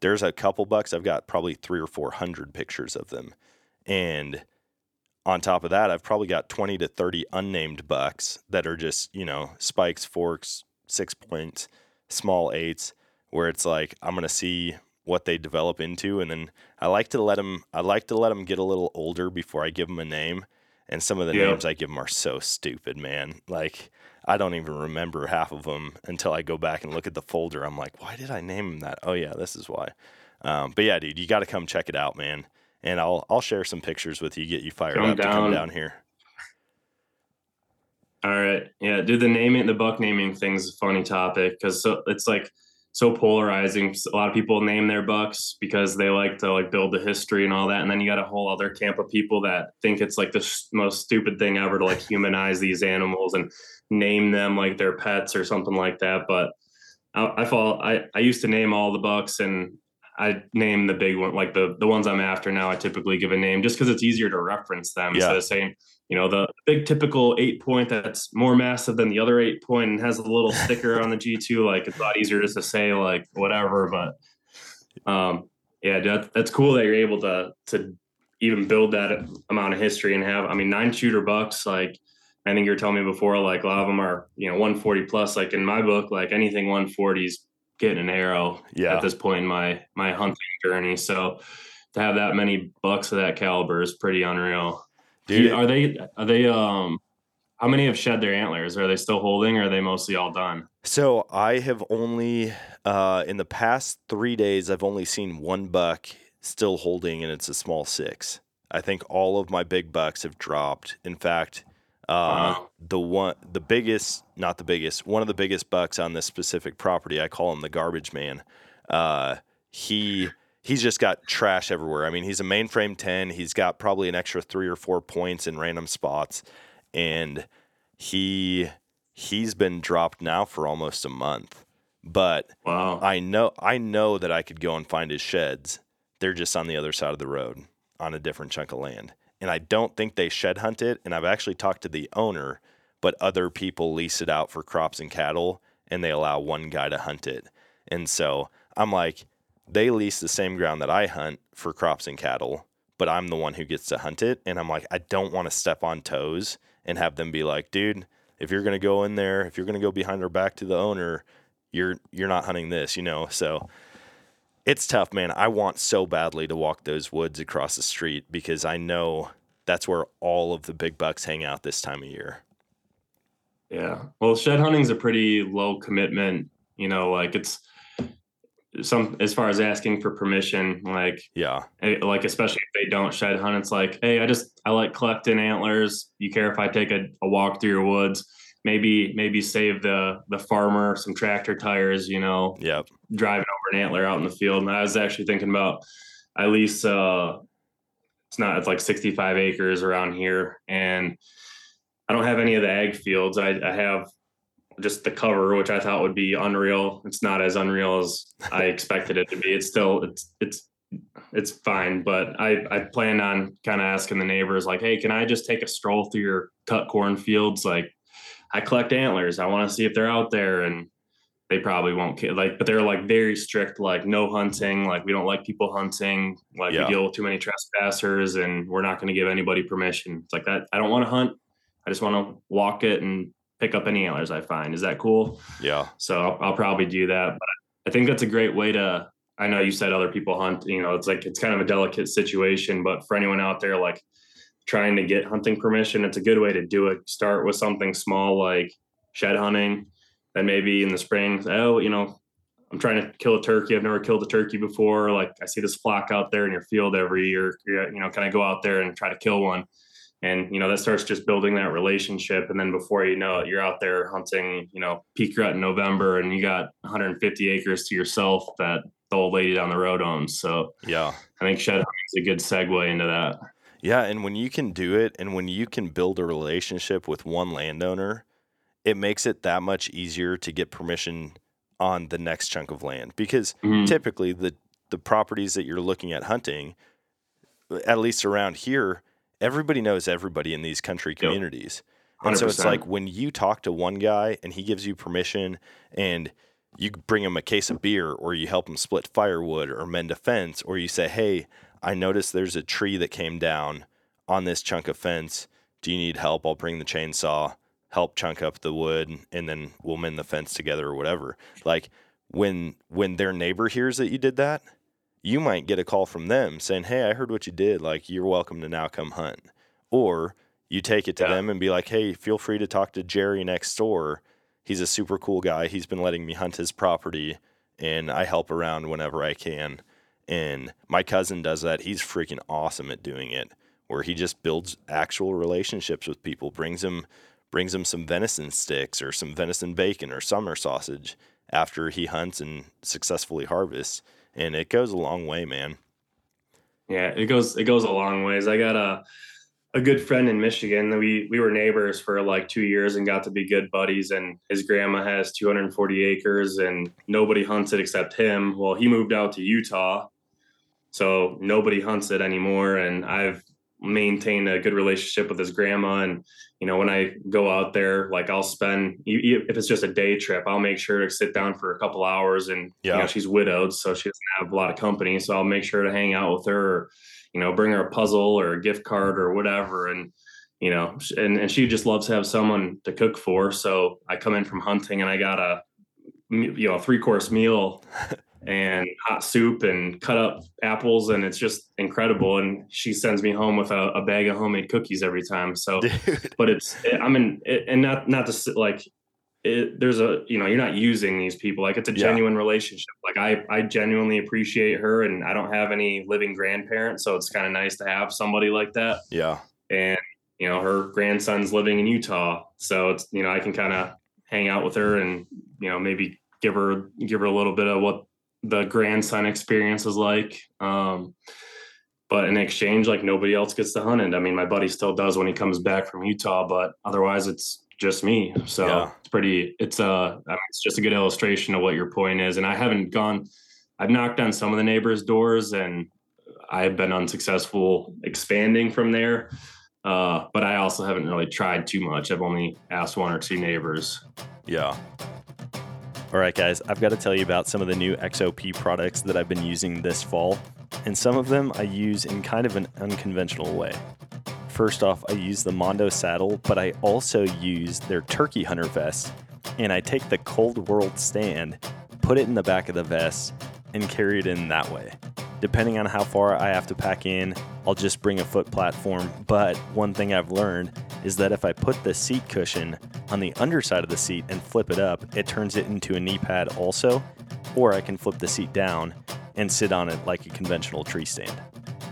There's a couple bucks I've got probably three or four hundred pictures of them, and on top of that, I've probably got twenty to thirty unnamed bucks that are just you know spikes, forks, six points, small eights, where it's like I'm gonna see what they develop into, and then I like to let them. I like to let them get a little older before I give them a name. And some of the Yeah. names I give them are so stupid, man. Like I don't even remember half of them until I go back and look at the folder. I'm like, why did I name him that? Oh yeah, this is why. Um, but yeah, dude, you got to come check it out, man. And I'll I'll share some pictures with you, get you fired Come up to come down. down here. All right. Yeah, dude, the naming, the buck naming thing's a funny topic because so it's like so polarizing. A lot of people name their bucks because they like to like build the history and all that, and then you got a whole other camp of people that think it's like the s- most stupid thing ever to like humanize these animals and name them like their pets or something like that. But I, I fall. I I used to name all the bucks and. I name the big one, like the the ones I'm after now. I typically give a name just because it's easier to reference them Yeah. instead of saying you know the big typical eight point that's more massive than the other eight point and has a little sticker on the g2 like it's a lot easier just to say like whatever but um yeah that, that's cool that you're able to to even build that amount of history and have i mean nine shooter bucks like i think you were telling me before like a lot of them are you know 140 plus like in my book like anything 140 is getting an arrow Yeah. at this point in my my hunting journey so to have that many bucks of that caliber is pretty unreal Dude, are they are they um how many have shed their antlers? Are they still holding or are they mostly all done? So I have only uh, in the past three days I've only seen one buck still holding, and it's a small six. I think all of my big bucks have dropped. In fact, uh, the one, the biggest, not the biggest, one of the biggest bucks on this specific property, I call him the garbage man. Uh, he he's just got trash everywhere. I mean, he's a mainframe ten. He's got probably an extra three or four points in random spots, and he he's been dropped now for almost a month. But Wow. I know I know that I could go and find his sheds. They're just on the other side of the road on a different chunk of land. And I don't think they shed hunt it. And I've actually talked to the owner, but other people lease it out for crops and cattle and they allow one guy to hunt it. And so I'm like, they lease the same ground that I hunt for crops and cattle, but I'm the one who gets to hunt it. And I'm like, I don't want to step on toes and have them be like, dude, if you're gonna go in there, if you're gonna go behind our back to the owner, you're you're not hunting this, you know. So it's tough, man. I want so badly to walk those woods across the street because I know that's where all of the big bucks hang out this time of year. Yeah. Well, shed hunting's a pretty low commitment, you know, like it's some as far as asking for permission, like Yeah. like especially if they don't shed hunt, it's like, hey, I just I like collecting antlers. You care if I take a, a walk through your woods? Maybe maybe save the the farmer some tractor tires, you know, yeah driving over an antler out in the field. And I was actually thinking about at least uh it's not it's like 65 acres around here and I don't have any of the ag fields. I, I have just the cover, which I thought would be unreal. It's not as unreal as I expected it to be. It's still it's it's it's fine, but I I plan on kind of asking the neighbors like, hey, can I just take a stroll through your cut corn fields? Like, I collect antlers. I want to see if they're out there, and they probably won't ca- like. But they're like very strict, like no hunting. Like we don't like people hunting. Like Yeah. we deal with too many trespassers, and we're not going to give anybody permission. It's like that. I don't want to hunt. I just want to walk it and pick up any antlers I find. Is that cool? Yeah. So I'll, I'll probably do that. But I think that's a great way to. I know you said other people hunt, you know, it's like it's kind of a delicate situation, but for anyone out there like trying to get hunting permission, it's a good way to do it. Start with something small like shed hunting, then maybe in the spring, oh, you know, I'm trying to kill a turkey. I've never killed a turkey before. Like I see this flock out there in your field every year. You know, can I go out there and try to kill one? And you know that starts just building that relationship, and then before you know it, you're out there hunting. You know, peak rut in November, and you got 150 acres to yourself that the old lady down the road owns. So yeah, I think shed is a good segue into that. Yeah, and when you can do it, and when you can build a relationship with one landowner, it makes it that much easier to get permission on the next chunk of land because mm-hmm. typically the the properties that you're looking at hunting, at least around here, everybody knows everybody in these country communities. Yep. And so it's like when you talk to one guy and he gives you permission and you bring him a case of beer or you help him split firewood or mend a fence or you say, "Hey, I noticed there's a tree that came down on this chunk of fence. Do you need help? I'll bring the chainsaw." help chunk up the wood and then we'll mend the fence together or whatever. Like when when their neighbor hears that you did that, you might get a call from them saying, "Hey, I heard what you did. Like you're welcome to now come hunt." Or you take it to yeah. them and be like, "Hey, feel free to talk to Jerry next door. He's a super cool guy. He's been letting me hunt his property and I help around whenever I can." And my cousin does that. He's freaking awesome at doing it. Where he just builds actual relationships with people, brings them brings him some venison sticks or some venison bacon or summer sausage after he hunts and successfully harvests. And it goes a long way, man. Yeah, it goes it goes a long ways. I got a a good friend in Michigan. We we were neighbors for like two years and got to be good buddies. And his grandma has 240 acres, and nobody hunts it except him. Well, he moved out to Utah, so nobody hunts it anymore. And I've maintained a good relationship with his grandma, and you know, when I go out there, like I'll spend if it's just a day trip, I'll make sure to sit down for a couple hours. And yeah. you know, she's widowed, so she doesn't have a lot of company. So I'll make sure to hang out with her, or, you know, bring her a puzzle or a gift card or whatever. And you know, and and she just loves to have someone to cook for. So I come in from hunting and I got a you know three course meal and hot soup and cut up apples and it's just incredible. And she sends me home with a, a bag of homemade cookies every time. So Dude. but it's i mean it, and not not to like it, there's a you know you're not using these people. Like it's a genuine yeah. relationship. Like i i genuinely appreciate her and i don't have any living grandparents so it's kind of nice to have somebody like that. Yeah. And you know her grandson's living in utah so it's you know i can kind of hang out with her and you know maybe give her give her a little bit of what the grandson experience is like. Um, but in exchange, like nobody else gets to hunt it. I mean, my buddy still does when he comes back from Utah, but otherwise it's just me. So yeah. it's pretty, it's a, uh, mean, it's just a good illustration of what your point is. And I haven't gone, I've knocked on some of the neighbors' doors and I've been unsuccessful expanding from there. Uh, but I also haven't really tried too much. I've only asked one or two neighbors. Yeah. All right, guys, I've got to tell you about some of the new XOP products that I've been using this fall, and some of them I use in kind of an unconventional way. First off, I use the Mondo saddle, but I also use their turkey hunter vest, and I take the Cold World stand, put it in the back of the vest, and carry it in that way. Depending on how far I have to pack in, I'll just bring a foot platform. But one thing I've learned is that if I put the seat cushion on the underside of the seat and flip it up, it turns it into a knee pad also, or I can flip the seat down and sit on it like a conventional tree stand.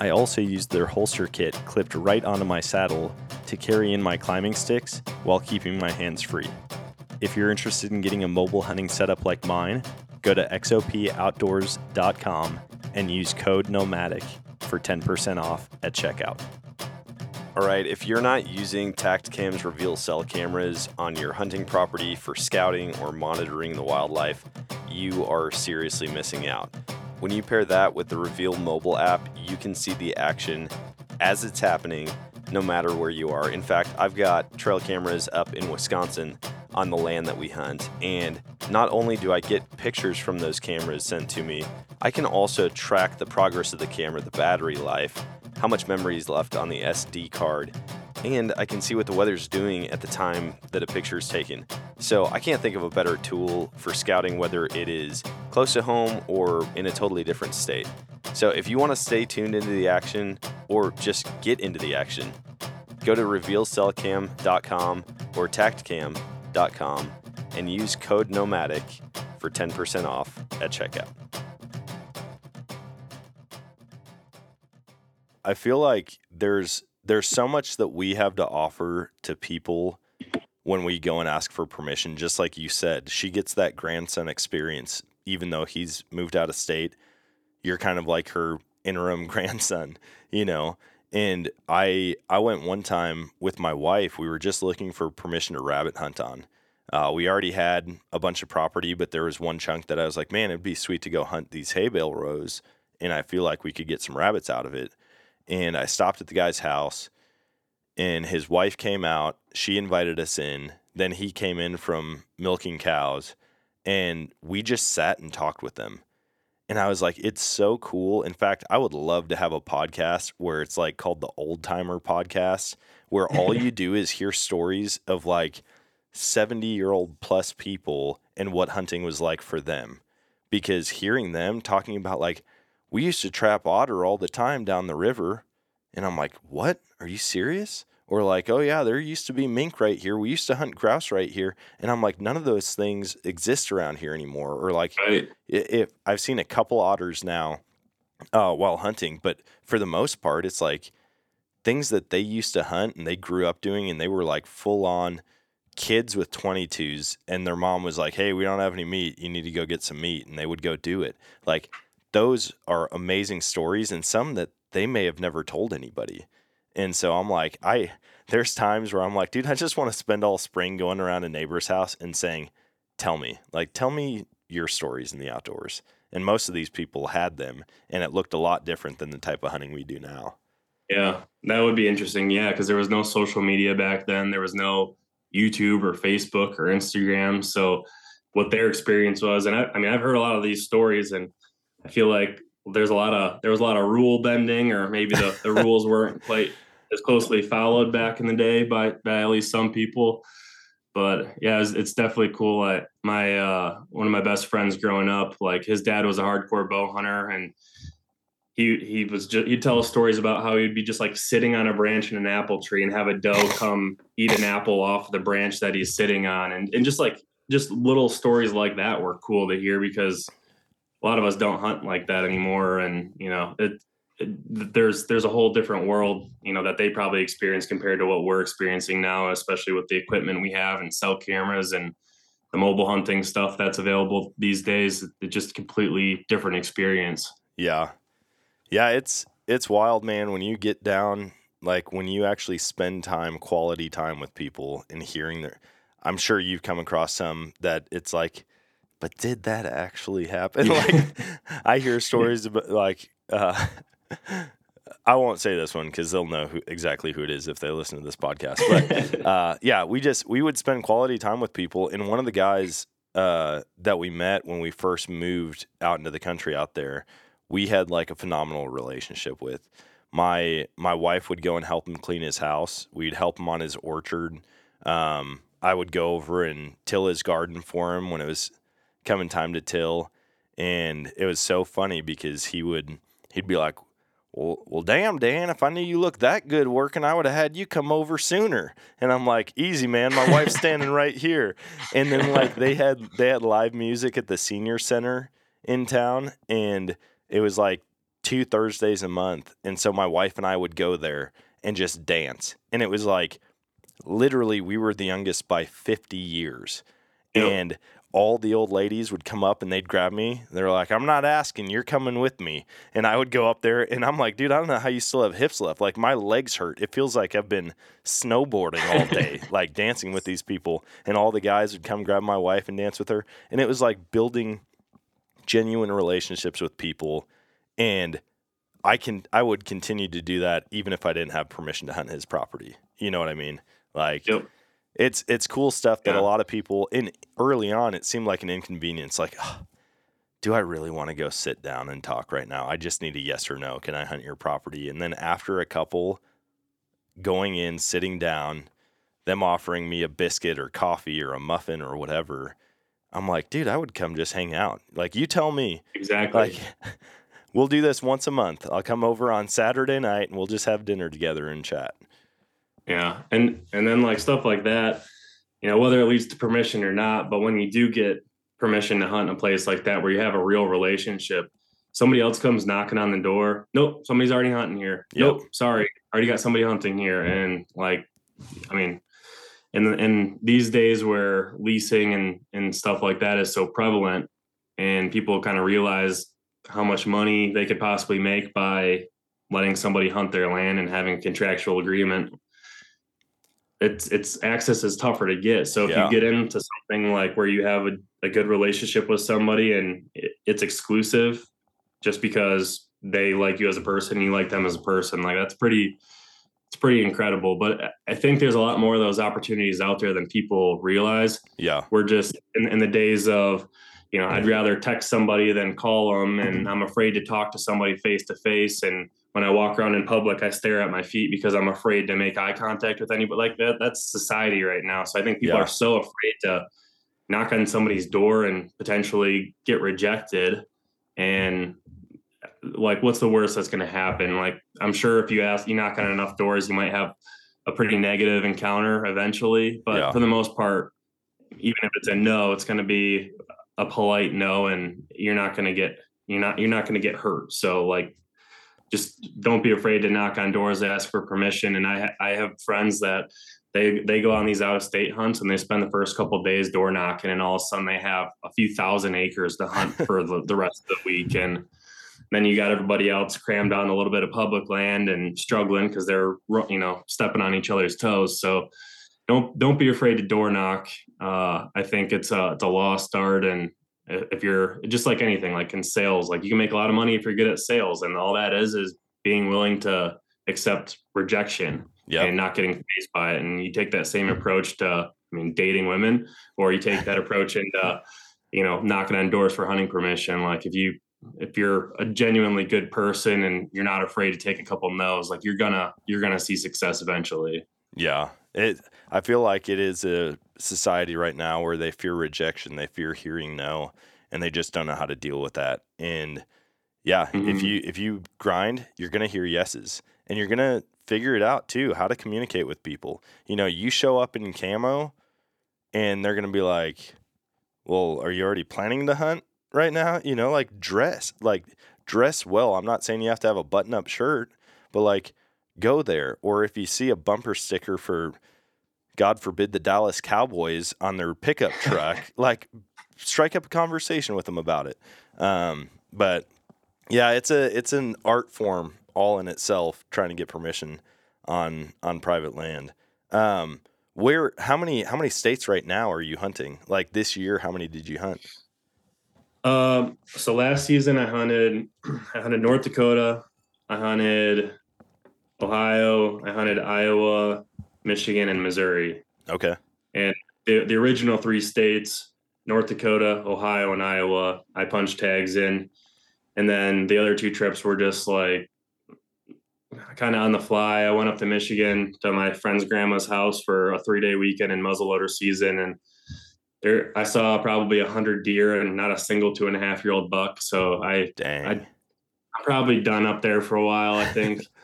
I also used their holster kit clipped right onto my saddle to carry in my climbing sticks while keeping my hands free. If you're interested in getting a mobile hunting setup like mine, go to xopoutdoors.com and use code NOMADIC for 10% off at checkout. All right, if you're not using Tactacam's reveal cell cameras on your hunting property for scouting or monitoring the wildlife, you are seriously missing out. When you pair that with the Reveal mobile app, you can see the action as it's happening no matter where you are. In fact, I've got trail cameras up in Wisconsin on the land that we hunt. And not only do I get pictures from those cameras sent to me, I can also track the progress of the camera, the battery life, how much memory is left on the SD card, and I can see what the weather's doing at the time that a picture is taken. So I can't think of a better tool for scouting whether it is close to home or in a totally different state. So if you want to stay tuned into the action or just get into the action, go to revealcellcam.com or tactacam.com and use code nomadic for 10% off at checkout. I feel like there's there's so much that we have to offer to people when we go and ask for permission. Just like you said she gets that grandson experience even though he's moved out of state. You're kind of like her interim grandson you know and i i went one time with my wife we were just looking for permission to rabbit hunt on uh, we already had a bunch of property but there was one chunk that i was like man it'd be sweet to go hunt these hay bale rows and i feel like we could get some rabbits out of it and I stopped at the guy's house and his wife came out. She invited us in. Then he came in from milking cows and we just sat and talked with them. And I was like, it's so cool. In fact, I would love to have a podcast where it's like called the Old Timer Podcast, where all you do is hear stories of like 70 year old plus people and what hunting was like for them. Because hearing them talking about like, we used to trap otter all the time down the river. And I'm like, what? Are you serious? Or like, oh yeah, there used to be mink right here. We used to hunt grouse right here. And I'm like, none of those things exist around here anymore. Or like, Right. if I've seen a couple otters now uh, while hunting, but for the most part, it's like things that they used to hunt and they grew up doing, and they were like full on kids with 22s, and their mom was like, "Hey, we don't have any meat. You need to go get some meat," and they would go do it. Like those are amazing stories, and some that they may have never told anybody. And so I'm like, I there's times where I'm like, dude, I just want to spend all spring going around a neighbor's house and saying, tell me, like, tell me your stories in the outdoors. And most of these people had them, and it looked a lot different than the type of hunting we do now. Yeah, that would be interesting. Yeah, because there was no social media back then. There was no YouTube or Facebook or Instagram. So what their experience was, and I, I mean, I've heard a lot of these stories, and I feel like there's a lot of there was a lot of rule bending, or maybe the, the rules weren't quite as closely followed back in the day by by at least some people. But yeah, it's, it's definitely cool. I, my uh, one of my best friends growing up, like his dad was a hardcore bow hunter, and he he was just he'd tell us stories about how he'd be just like sitting on a branch in an apple tree and have a doe come eat an apple off the branch that he's sitting on, and and just like just little stories like that were cool to hear because a lot of us don't hunt like that anymore, and you know it. There's there's a whole different world you know that they probably experience compared to what we're experiencing now especially with the equipment we have and cell cameras and the mobile hunting stuff that's available these days it's just completely different experience Yeah. Yeah, it's it's wild, man, when you get down like when you actually spend time, quality time with people and hearing their I'm sure you've come across some that it's like, but did that actually happen? like I hear stories about like uh I won't say this one because they'll know who, exactly who it is if they listen to this podcast. But uh, yeah, we just we would spend quality time with people, and one of the guys uh, that we met when we first moved out into the country out there, we had like a phenomenal relationship with. My my wife would go and help him clean his house. We'd help him on his orchard. Um, I would go over and till his garden for him when it was coming time to till, and it was so funny because he would he'd be like, well, well, damn, Dan, if I knew you looked that good working, I would have had you come over sooner. And I'm like, easy, man. My wife's standing right here. And then like they had they had live music at the senior center in town, and it was like two Thursdays a month. And so my wife and I would go there and just dance. And it was like literally we were the youngest by 50 years. Yep. And all the old ladies would come up and they'd grab me. They're like, I'm not asking, you're coming with me. And I would go up there and I'm like, dude, I don't know how you still have hips left. Like my legs hurt. It feels like I've been snowboarding all day, like dancing with these people. And all the guys would come grab my wife and dance with her. And it was like building genuine relationships with people. And I can I would continue to do that even if I didn't have permission to hunt his property. You know what I mean? Like Yep. It's it's cool stuff that Yeah. a lot of people in early on it seemed like an inconvenience like "Ugh, do i really want to go sit down and talk right now i just need a yes or no can i hunt your property and then after a couple going in sitting down them offering me a biscuit or coffee or a muffin or whatever I'm like, dude, I would come just hang out. Like, you tell me. Exactly. Like, we'll do this once a month. I'll come over on Saturday night and we'll just have dinner together and chat. Yeah, and and then like stuff like that, you know, whether it leads to permission or not, but when you do get permission to hunt in a place like that where you have a real relationship, somebody else comes knocking on the door. Nope, somebody's already hunting here. Yep. Nope, sorry, already got somebody hunting here, and like, I mean, and and these days where leasing and and stuff like that is so prevalent, and people kind of realize how much money they could possibly make by letting somebody hunt their land and having a contractual agreement it's it's access is tougher to get. So if Yeah. you get into something like where you have a, a good relationship with somebody and it, it's exclusive, just because they like you as a person, you like them as a person, like that's pretty it's pretty incredible. But I- think there's a lot more of those opportunities out there than people realize. Yeah. We're just in, in the days of you know I'd mm. rather text somebody than call them, and mm-hmm. I'm afraid to talk to somebody face to face and when I walk around in public, I stare at my feet because I'm afraid to make eye contact with anybody. Like that, that's society right now. So I think people Yeah. are so afraid to knock on somebody's door and potentially get rejected. And like, what's the worst that's going to happen? Like, I'm sure if you ask, you knock on enough doors, you might have a pretty negative encounter eventually. But Yeah. for the most part, even if it's a no, it's going to be a polite no, and you're not going to get you're not you're not going to get hurt. So like just don't be afraid to knock on doors ask for permission. And i i have friends that they they go on these out of state hunts and they spend the first couple of days door knocking and all of a sudden they have a few thousand acres to hunt for the, the rest of the week. And then you got everybody else crammed on a little bit of public land and struggling because they're you know stepping on each other's toes. So don't don't be afraid to door knock. Uh, i think it's a it's a lost art and if you're just like anything like in sales like you can make a lot of money if you're good at sales and all that is is being willing to accept rejection Yeah. and not getting faced by it and you take that same approach to i mean dating women or you take that approach into uh, you know knocking on doors for hunting permission like if you if you're a genuinely good person and you're not afraid to take a couple no's like you're gonna you're gonna see success eventually Yeah. It I feel like it is a society right now where they fear rejection, they fear hearing no, and they just don't know how to deal with that. And yeah, if Mhm. you if you grind, you're going to hear yeses. And you're going to figure it out too, how to communicate with people. You know, you show up in camo and they're going to be like, "Well, are you already planning the hunt right now?" You know, like dress, like dress well. I'm not saying you have to have a button-up shirt, but like go there. Or if you see a bumper sticker for, God forbid, the Dallas Cowboys on their pickup truck, like strike up a conversation with them about it. Um, but yeah, it's a it's an art form all in itself trying to get permission on on private land. Um, where how many how many states right now are you hunting? Like this year, how many did you hunt? Um, so last season I hunted, I hunted North Dakota, I hunted Ohio, I hunted Iowa, Michigan, and Missouri. Okay. And the, the original three states, North Dakota, Ohio, and Iowa, I punched tags in. And then the other two trips were just like kind of on the fly. I went up to Michigan to my friend's grandma's house for a three day weekend in muzzleloader season. And there, I saw probably a hundred deer and not a single two and a half year old buck. So I, Dang. I'm probably done up there for a while, I think.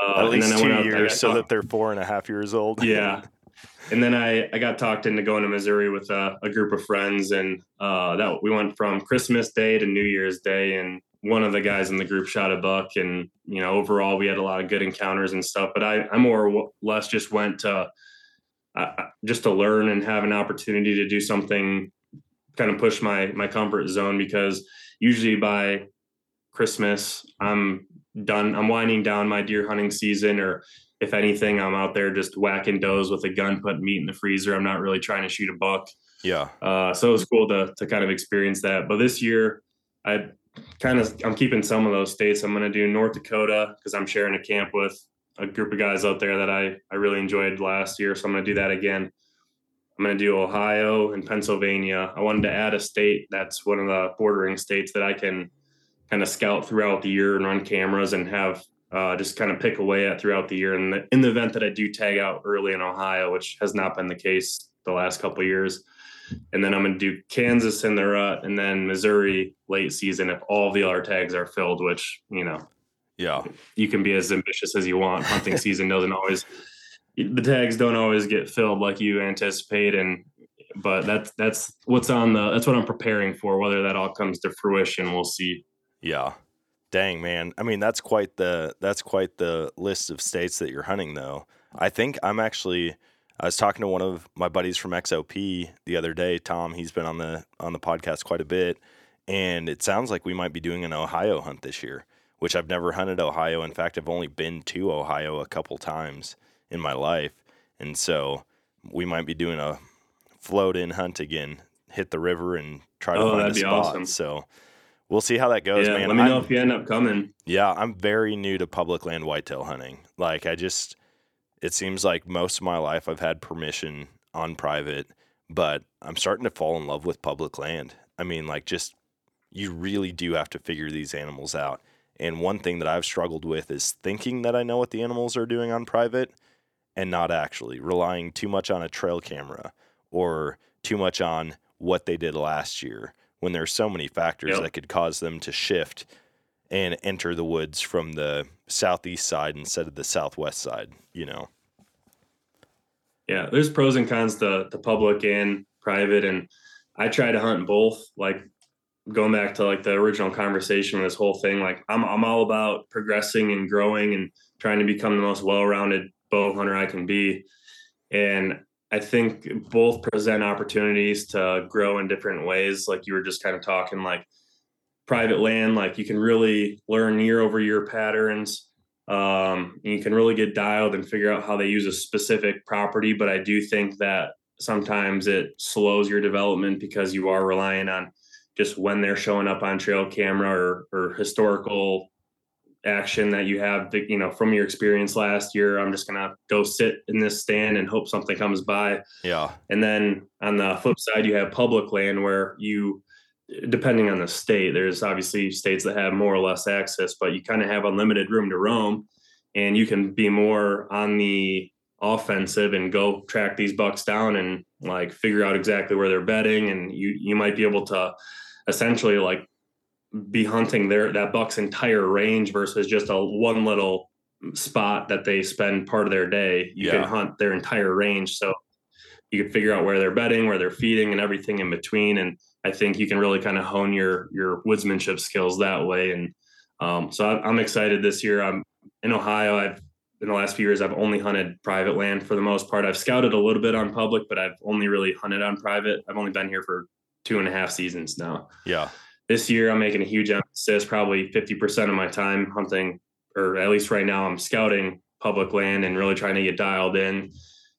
Uh, At least I two out- I got years so that they're four and a half years old. yeah. And then I, I got talked into going to Missouri with a, a group of friends, and uh, that we went from Christmas Day to New Year's Day, and one of the guys in the group shot a buck, and you know overall we had a lot of good encounters and stuff. But I, I more or less just went to uh, just to learn and have an opportunity to do something, kind of push my my comfort zone because usually by Christmas I'm done. I'm winding down my deer hunting season, or if anything, I'm out there just whacking does with a gun, putting meat in the freezer. I'm not really trying to shoot a buck. Yeah. Uh, so it was cool to to kind of experience that. But this year, I kind of I'm keeping some of those states. I'm going to do North Dakota because I'm sharing a camp with a group of guys out there that I I really enjoyed last year. So I'm going to do that again. I'm going to do Ohio and Pennsylvania. I wanted to add a state that's one of the bordering states that I can kind of scout throughout the year and run cameras and have uh, just kind of pick away at throughout the year. And the, in the event that I do tag out early in Ohio, which has not been the case the last couple years. And then I'm going to do Kansas in the rut and then Missouri late season if all the other tags are filled, which, you know, Yeah. you can be as ambitious as you want. Hunting season doesn't always, the tags don't always get filled like you anticipate. And, but that's, that's what's on the, that's what I'm preparing for. Whether that all comes to fruition, we'll see. Yeah. Dang, man. I mean, that's quite the that's quite the list of states that you're hunting though. I think I'm actually I was talking to one of my buddies from XOP the other day, Tom, he's been on the on the podcast quite a bit, and it sounds like we might be doing an Ohio hunt this year, which I've never hunted Ohio. In fact, I've only been to Ohio a couple times in my life. And so we might be doing a float in hunt again, hit the river and try to Oh, find that'd a be spot. awesome. So we'll see how that goes, yeah, man. let me know I'm- if you end up coming. yeah, I'm very new to public land whitetail hunting. Like I just it seems like most of my life I've had permission on private, but I'm starting to fall in love with public land. I mean, like just you really do have to figure these animals out. And one thing that I've struggled with is thinking that I know what the animals are doing on private and not actually relying too much on a trail camera or too much on what they did last year when there's so many factors Yep. that could cause them to shift and enter the woods from the southeast side instead of the southwest side, you know. Yeah, there's pros and cons to, to public and private, and I try to hunt both. Like going back to like the original conversation, with this whole thing, like I'm I'm all about progressing and growing and trying to become the most well-rounded bow hunter I can be. And I think both present opportunities to grow in different ways. Like you were just kind of talking, like private land, like you can really learn year over year patterns um, and you can really get dialed and figure out how they use a specific property. But I do think that sometimes it slows your development because you are relying on just when they're showing up on trail camera or, or historical action that you have, that, you know, from your experience last year. I'm just gonna go sit in this stand and hope something comes by. Yeah. And then on the flip side, you have public land where you, depending on the state, there's obviously states that have more or less access, but you kind of have unlimited room to roam and you can be more on the offensive and go track these bucks down and like figure out exactly where they're bedding. And you, you might be able to essentially like be hunting their, that buck's entire range versus just a one little spot that they spend part of their day. You Yeah. can hunt their entire range. So you can figure out where they're bedding, where they're feeding, and everything in between. And I think you can really kind of hone your your woodsmanship skills that way. And um, so I'm, I'm excited this year. I'm in Ohio. I've in the last few years I've only hunted private land for the most part. I've scouted a little bit on public, but I've only really hunted on private. I've only been here for two and a half seasons now. Yeah. This year I'm making a huge emphasis, probably 50% of my time hunting, or at least right now I'm scouting public land and really trying to get dialed in.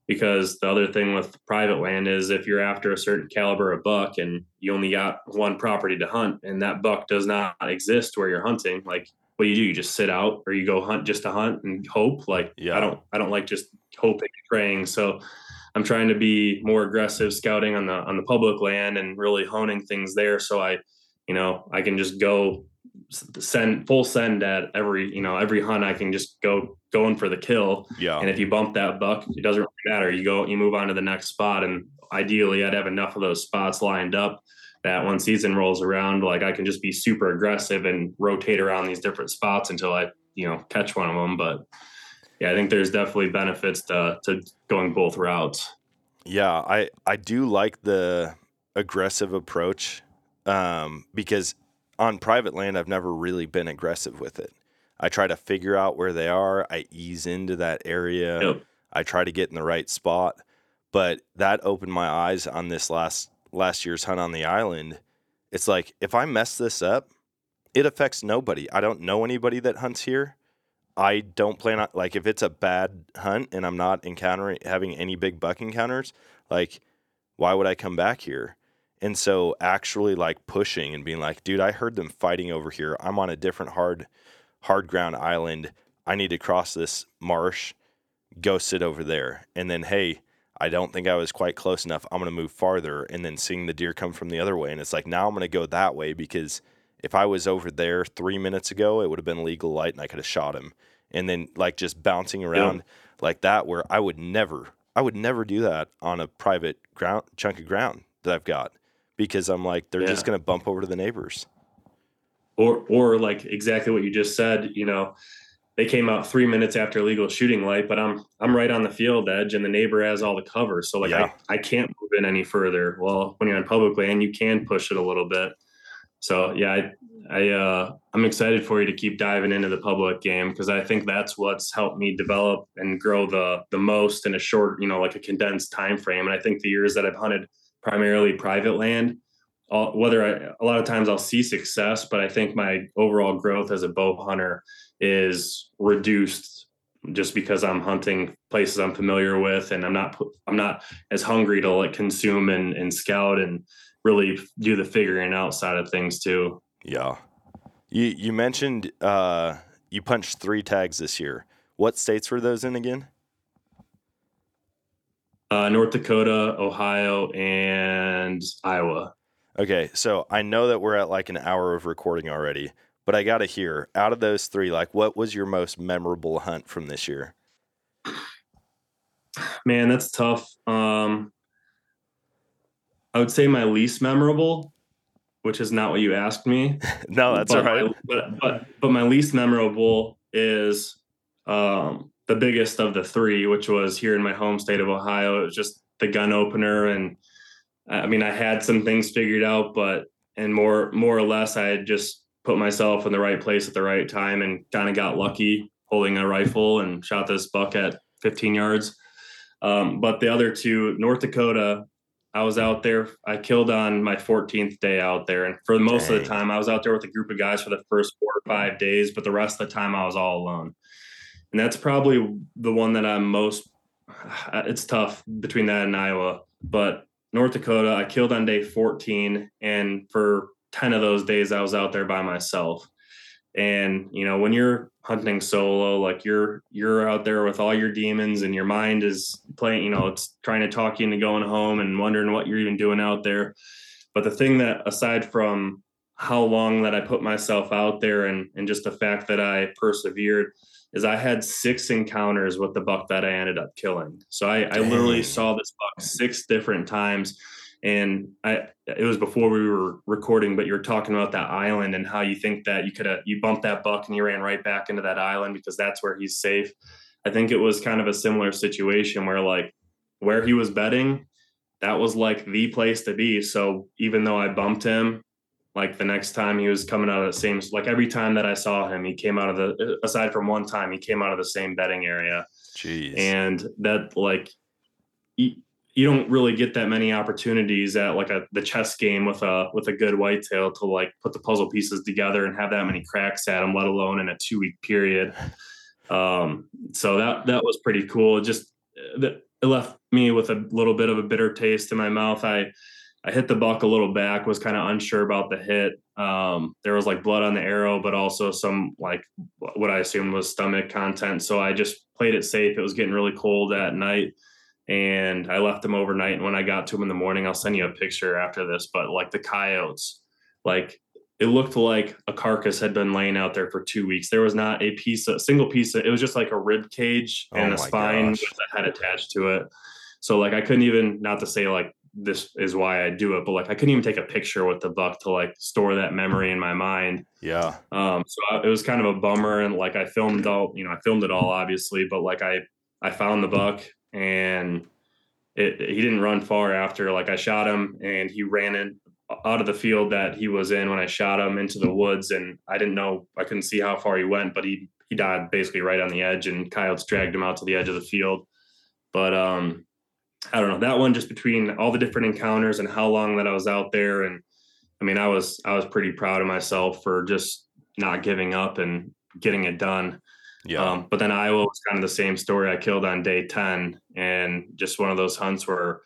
Because the other thing with private land is if you're after a certain caliber of buck and you only got one property to hunt and that buck does not exist where you're hunting like what do you do? You just sit out or you go hunt just to hunt and hope? Like Yeah. i don't i don't like just hoping and praying. So i'm trying to be more aggressive scouting on the on the public land and really honing things there. So i you know i can just go send full send at every you know every hunt i can just go going for the kill Yeah. and if you bump that buck, it doesn't really matter. You go, you move on to the next spot, and ideally, I'd have enough of those spots lined up that when season rolls around, like I can just be super aggressive and rotate around these different spots until I, you know, catch one of them. But yeah, I think there's definitely benefits to to going both routes. Yeah, I I do like the aggressive approach um, because on private land I've never really been aggressive with it. I try to figure out where they are. I ease into that area. Yep. I try to get in the right spot. But that opened my eyes on this last last year's hunt on the island. It's like if I mess this up, it affects nobody. I don't know anybody that hunts here. I don't plan on like if it's a bad hunt and I'm not encountering having any big buck encounters, like why would I come back here? And so actually like pushing and being like, dude, I heard them fighting over here. I'm on a different hard hard ground island. I need to cross this marsh. Go sit over there. And then hey, I don't think I was quite close enough. I'm going to move farther and then seeing the deer come from the other way and it's like now I'm going to go that way because if I was over there 3 minutes ago, it would have been legal light and I could have shot him. And then like just bouncing around like that where I would never I would never do that on a private ground chunk of ground that I've got because I'm like they're just going to bump over to the neighbors. or or like exactly what you just said you know they came out three minutes after legal shooting light but i'm i'm right on the field edge and the neighbor has all the cover. So like Yeah. I, I can't move in any further. Well when you're on public land you can push it a little bit. So yeah i i uh i'm excited for you to keep diving into the public game because i think that's what's helped me develop and grow the the most in a short you know like a condensed time frame and i think the years that i've hunted primarily private land all, whether I, a lot of times I'll see success, but I think my overall growth as a bow hunter is reduced just because I'm hunting places I'm familiar with, and I'm not I'm not as hungry to like consume and, and scout and really do the figuring out side of things too. Yeah. You you mentioned uh, you punched three tags this year. What states were those in again? Uh, North Dakota, Ohio, and Iowa. Okay, so I know that we're at like an hour of recording already, but I got to hear out of those three, like what was your most memorable hunt from this year? Man, that's tough. Um, I would say my least memorable, which is not what you asked me. no, that's but all right. My, but but but my least memorable is um, the biggest of the three, which was here in my home state of Ohio. It was just the gun opener, and I mean, I had some things figured out, but and more more or less, I had just put myself in the right place at the right time, and kind of got lucky holding a rifle and shot this buck at 15 yards. Um, but the other two, North Dakota, I was out there. I killed on my 14th day out there, and for most of the time, I was out there with a group of guys for the first four or five days. But the rest of the time, I was all alone, and that's probably the one that I'm most. It's tough between that and Iowa, but North Dakota, I killed on day 14, and for 10 of those days, I was out there by myself. And you know, when you're hunting solo, like you're you're out there with all your demons, and your mind is playing. You know, it's trying to talk you into going home and wondering what you're even doing out there. But the thing that, aside from how long that I put myself out there, and and just the fact that I persevered, is I had six encounters with the buck that I ended up killing. So I, I literally saw this buck six different times. And I, it was before we were recording, but you were talking about that island and how you think that you could have, you bumped that buck and you ran right back into that island because that's where he's safe. I think it was kind of a similar situation where like where he was bedding, that was like the place to be. So even though I bumped him, like the next time he was coming out of the same, like every time that I saw him, he came out of the, aside from one time, he came out of the same bedding area. Jeez. and that like you, you don't really get that many opportunities at like a the chess game with a with a good whitetail to like put the puzzle pieces together and have that many cracks at them let alone in a two week period. Um so that that was pretty cool. It just that it left me with a little bit of a bitter taste in my mouth. I i hit the buck a little back was kind of unsure about the hit. Um there was like blood on the arrow but also some like what i assumed was stomach content. So i just played it safe. It was getting really cold at night and i left him overnight. And when i got to him in the morning i'll send you a picture after this but like the coyotes like it looked like a carcass had been laying out there for two weeks. There was not a piece a single piece of, it was just like a rib cage Oh and a spine gosh. with a head attached to it. So like i couldn't even not to say like this is why i do it but like i couldn't even take a picture with the buck to like store that memory in my mind yeah. um, so I, it was kind of a bummer, and like I filmed all, you know, I filmed it all obviously, but like I I found the buck, and it he didn't run far after. Like I shot him, and he ran in out of the field that he was in when I shot him into the woods, and I didn't know I couldn't see how far he went, but he he died basically right on the edge, and coyotes dragged him out to the edge of the field. But um, I don't know that one just between all the different encounters and how long that I was out there and I mean, I was I was pretty proud of myself for just not giving up and getting it done. Yeah. Um, but then Iowa was kind of the same story. I killed on day ten, and just one of those hunts where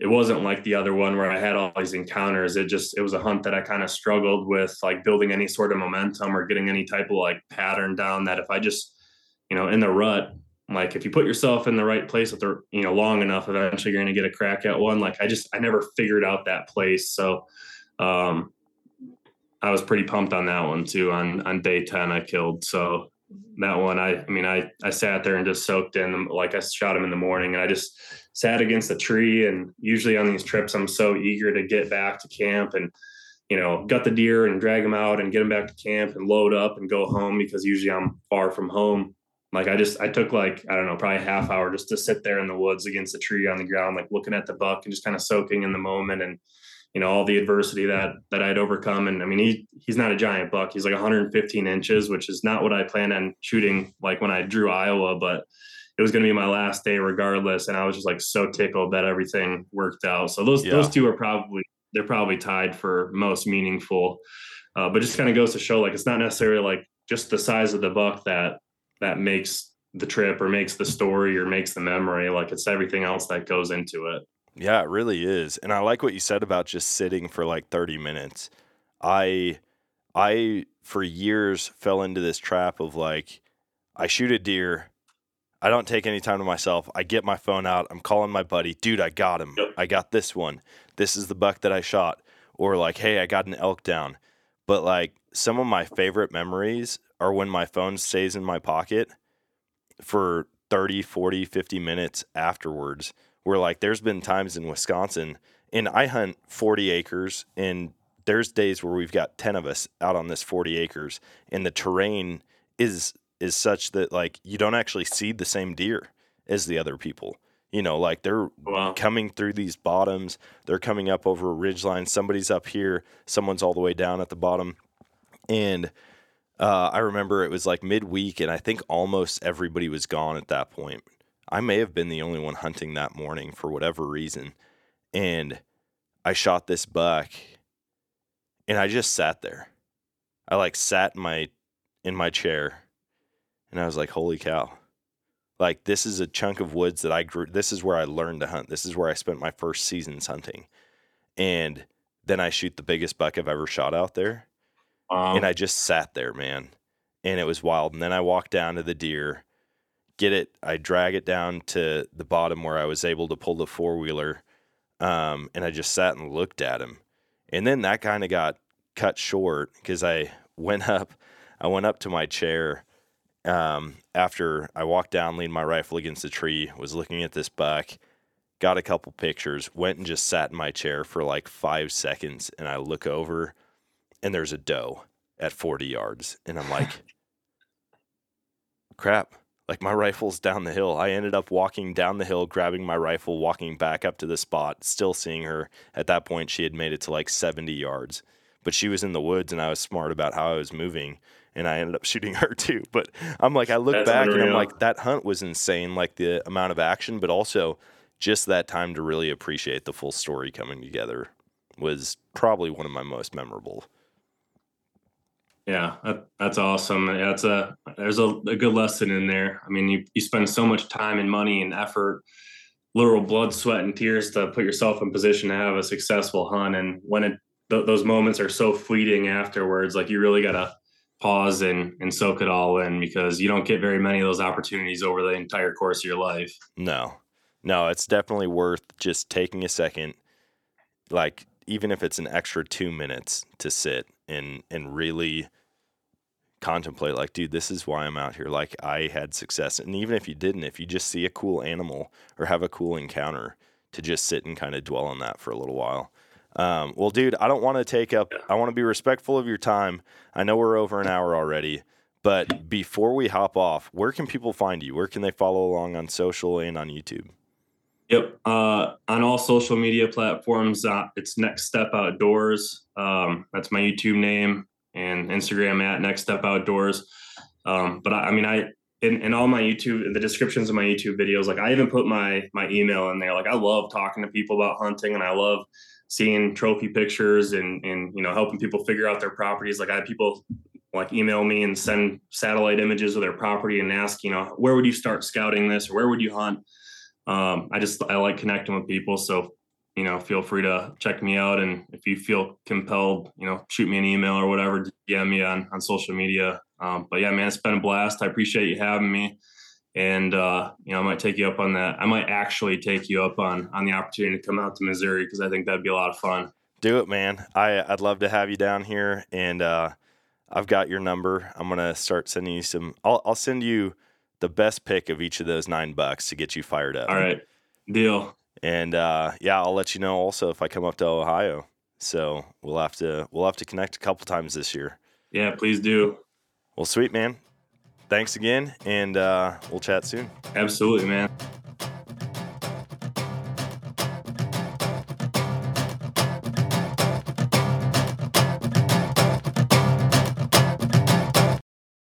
it wasn't like the other one where I had all these encounters. It just it was a hunt that I kind of struggled with, like building any sort of momentum or getting any type of like pattern down. That if I just you know in the rut, like if you put yourself in the right place with the you know long enough, eventually you're going to get a crack at one. Like I just I never figured out that place. So um, I was pretty pumped on that one too. On on day ten, I killed. So that one, I, I mean, I, I sat there and just soaked in like I shot him in the morning and I just sat against a tree. And usually on these trips, I'm so eager to get back to camp and, you know, gut the deer and drag them out and get them back to camp and load up and go home because usually I'm far from home. Like I just, I took like, I don't know, probably a half hour just to sit there in the woods against a tree on the ground, like looking at the buck and just kind of soaking in the moment and, you know all the adversity that that I'd overcome. And I mean, he he's not a giant buck. He's like 115 inches, which is not what I planned on shooting like when I drew Iowa, but it was going to be my last day regardless. And I was just like so tickled that everything worked out. So those yeah. those two are probably they're probably tied for most meaningful. Uh, but just kind of goes to show like it's not necessarily like just the size of the buck that that makes the trip or makes the story or makes the memory. Like it's everything else that goes into it. Yeah, it really is. And I like what you said about just sitting for like 30 minutes. I I for years fell into this trap of like I shoot a deer, I don't take any time to myself. I get my phone out, I'm calling my buddy, dude, I got him. Yep. I got this one. This is the buck that I shot. Or like, hey, I got an elk down. But like some of my favorite memories are when my phone stays in my pocket for 30, 40, 50 minutes afterwards where like there's been times in Wisconsin and I hunt 40 acres and there's days where we've got 10 of us out on this 40 acres and the terrain is is such that like you don't actually see the same deer as the other people. You know, like they're oh, wow. coming through these bottoms, they're coming up over a ridge line. Somebody's up here, someone's all the way down at the bottom. And uh, I remember it was like midweek, and I think almost everybody was gone at that point. I may have been the only one hunting that morning for whatever reason. And I shot this buck and I just sat there. I like sat in my in my chair and I was like, "Holy cow." Like this is a chunk of woods that I grew this is where I learned to hunt. This is where I spent my first seasons hunting. And then I shoot the biggest buck I've ever shot out there. Um, and I just sat there, man. And it was wild. And then I walked down to the deer get it, I drag it down to the bottom where I was able to pull the four wheeler. Um, and I just sat and looked at him. And then that kind of got cut short because I went up, I went up to my chair um, after I walked down, leaned my rifle against a tree, was looking at this buck, got a couple pictures, went and just sat in my chair for like five seconds. And I look over and there's a doe at 40 yards. And I'm like, crap like my rifle's down the hill. I ended up walking down the hill, grabbing my rifle, walking back up to the spot, still seeing her. At that point, she had made it to like 70 yards, but she was in the woods and I was smart about how I was moving and I ended up shooting her too. But I'm like, I look That's back unreal. and I'm like, that hunt was insane, like the amount of action, but also just that time to really appreciate the full story coming together was probably one of my most memorable. Yeah, that, that's awesome. It's a there's a, a, good lesson in there. I mean, you you spend so much time and money and effort, literal blood, sweat, and tears to put yourself in position to have a successful hunt. And when it th- those moments are so fleeting afterwards, like you really gotta pause and and soak it all in because you don't get very many of those opportunities over the entire course of your life. No, no, it's definitely worth just taking a second, like even if it's an extra two minutes to sit and and really contemplate like dude this is why i'm out here. Like i had success. And even if you didn't if you just see a cool animal or have a cool encounter to just sit and kind of dwell on that for a little while. Um, well dude i don't want to take up i want to be respectful of your time. I know we're over an hour already but before we hop off where can people find you? Where can they follow along on social and on youtube Yep. Uh, on all social media platforms, uh, it's Next Step Outdoors. Um, that's my YouTube name and Instagram at Next Step Outdoors. Um, but I, I, mean, I in, in all my YouTube, in the descriptions of my YouTube videos, like I even put my my email in there. Like I love talking to people about hunting, and I love seeing trophy pictures and and you know helping people figure out their properties. Like I have people like email me and send satellite images of their property and ask, you know, where would you start scouting this, or where would you hunt? Um, I just I like connecting with people. So you know, feel free to check me out, and if you feel compelled, you know, shoot me an email or whatever, DM me on on social media. Um, but yeah, man, it's been a blast. I appreciate you having me, and uh, you know, I might take you up on that. I might actually take you up on on the opportunity to come out to Missouri because I think that'd be a lot of fun. Do it, man. I I'd love to have you down here, and uh, I've got your number. I'm gonna start sending you some. I'll I'll send you the best pick of each of those nine bucks to get you fired up. All right, deal. And uh, yeah, I'll let you know also if I come up to Ohio. So we'll have to we'll have to connect a couple times this year. Yeah, please do. Well, sweet man. Thanks again, and uh, we'll chat soon. Absolutely, man.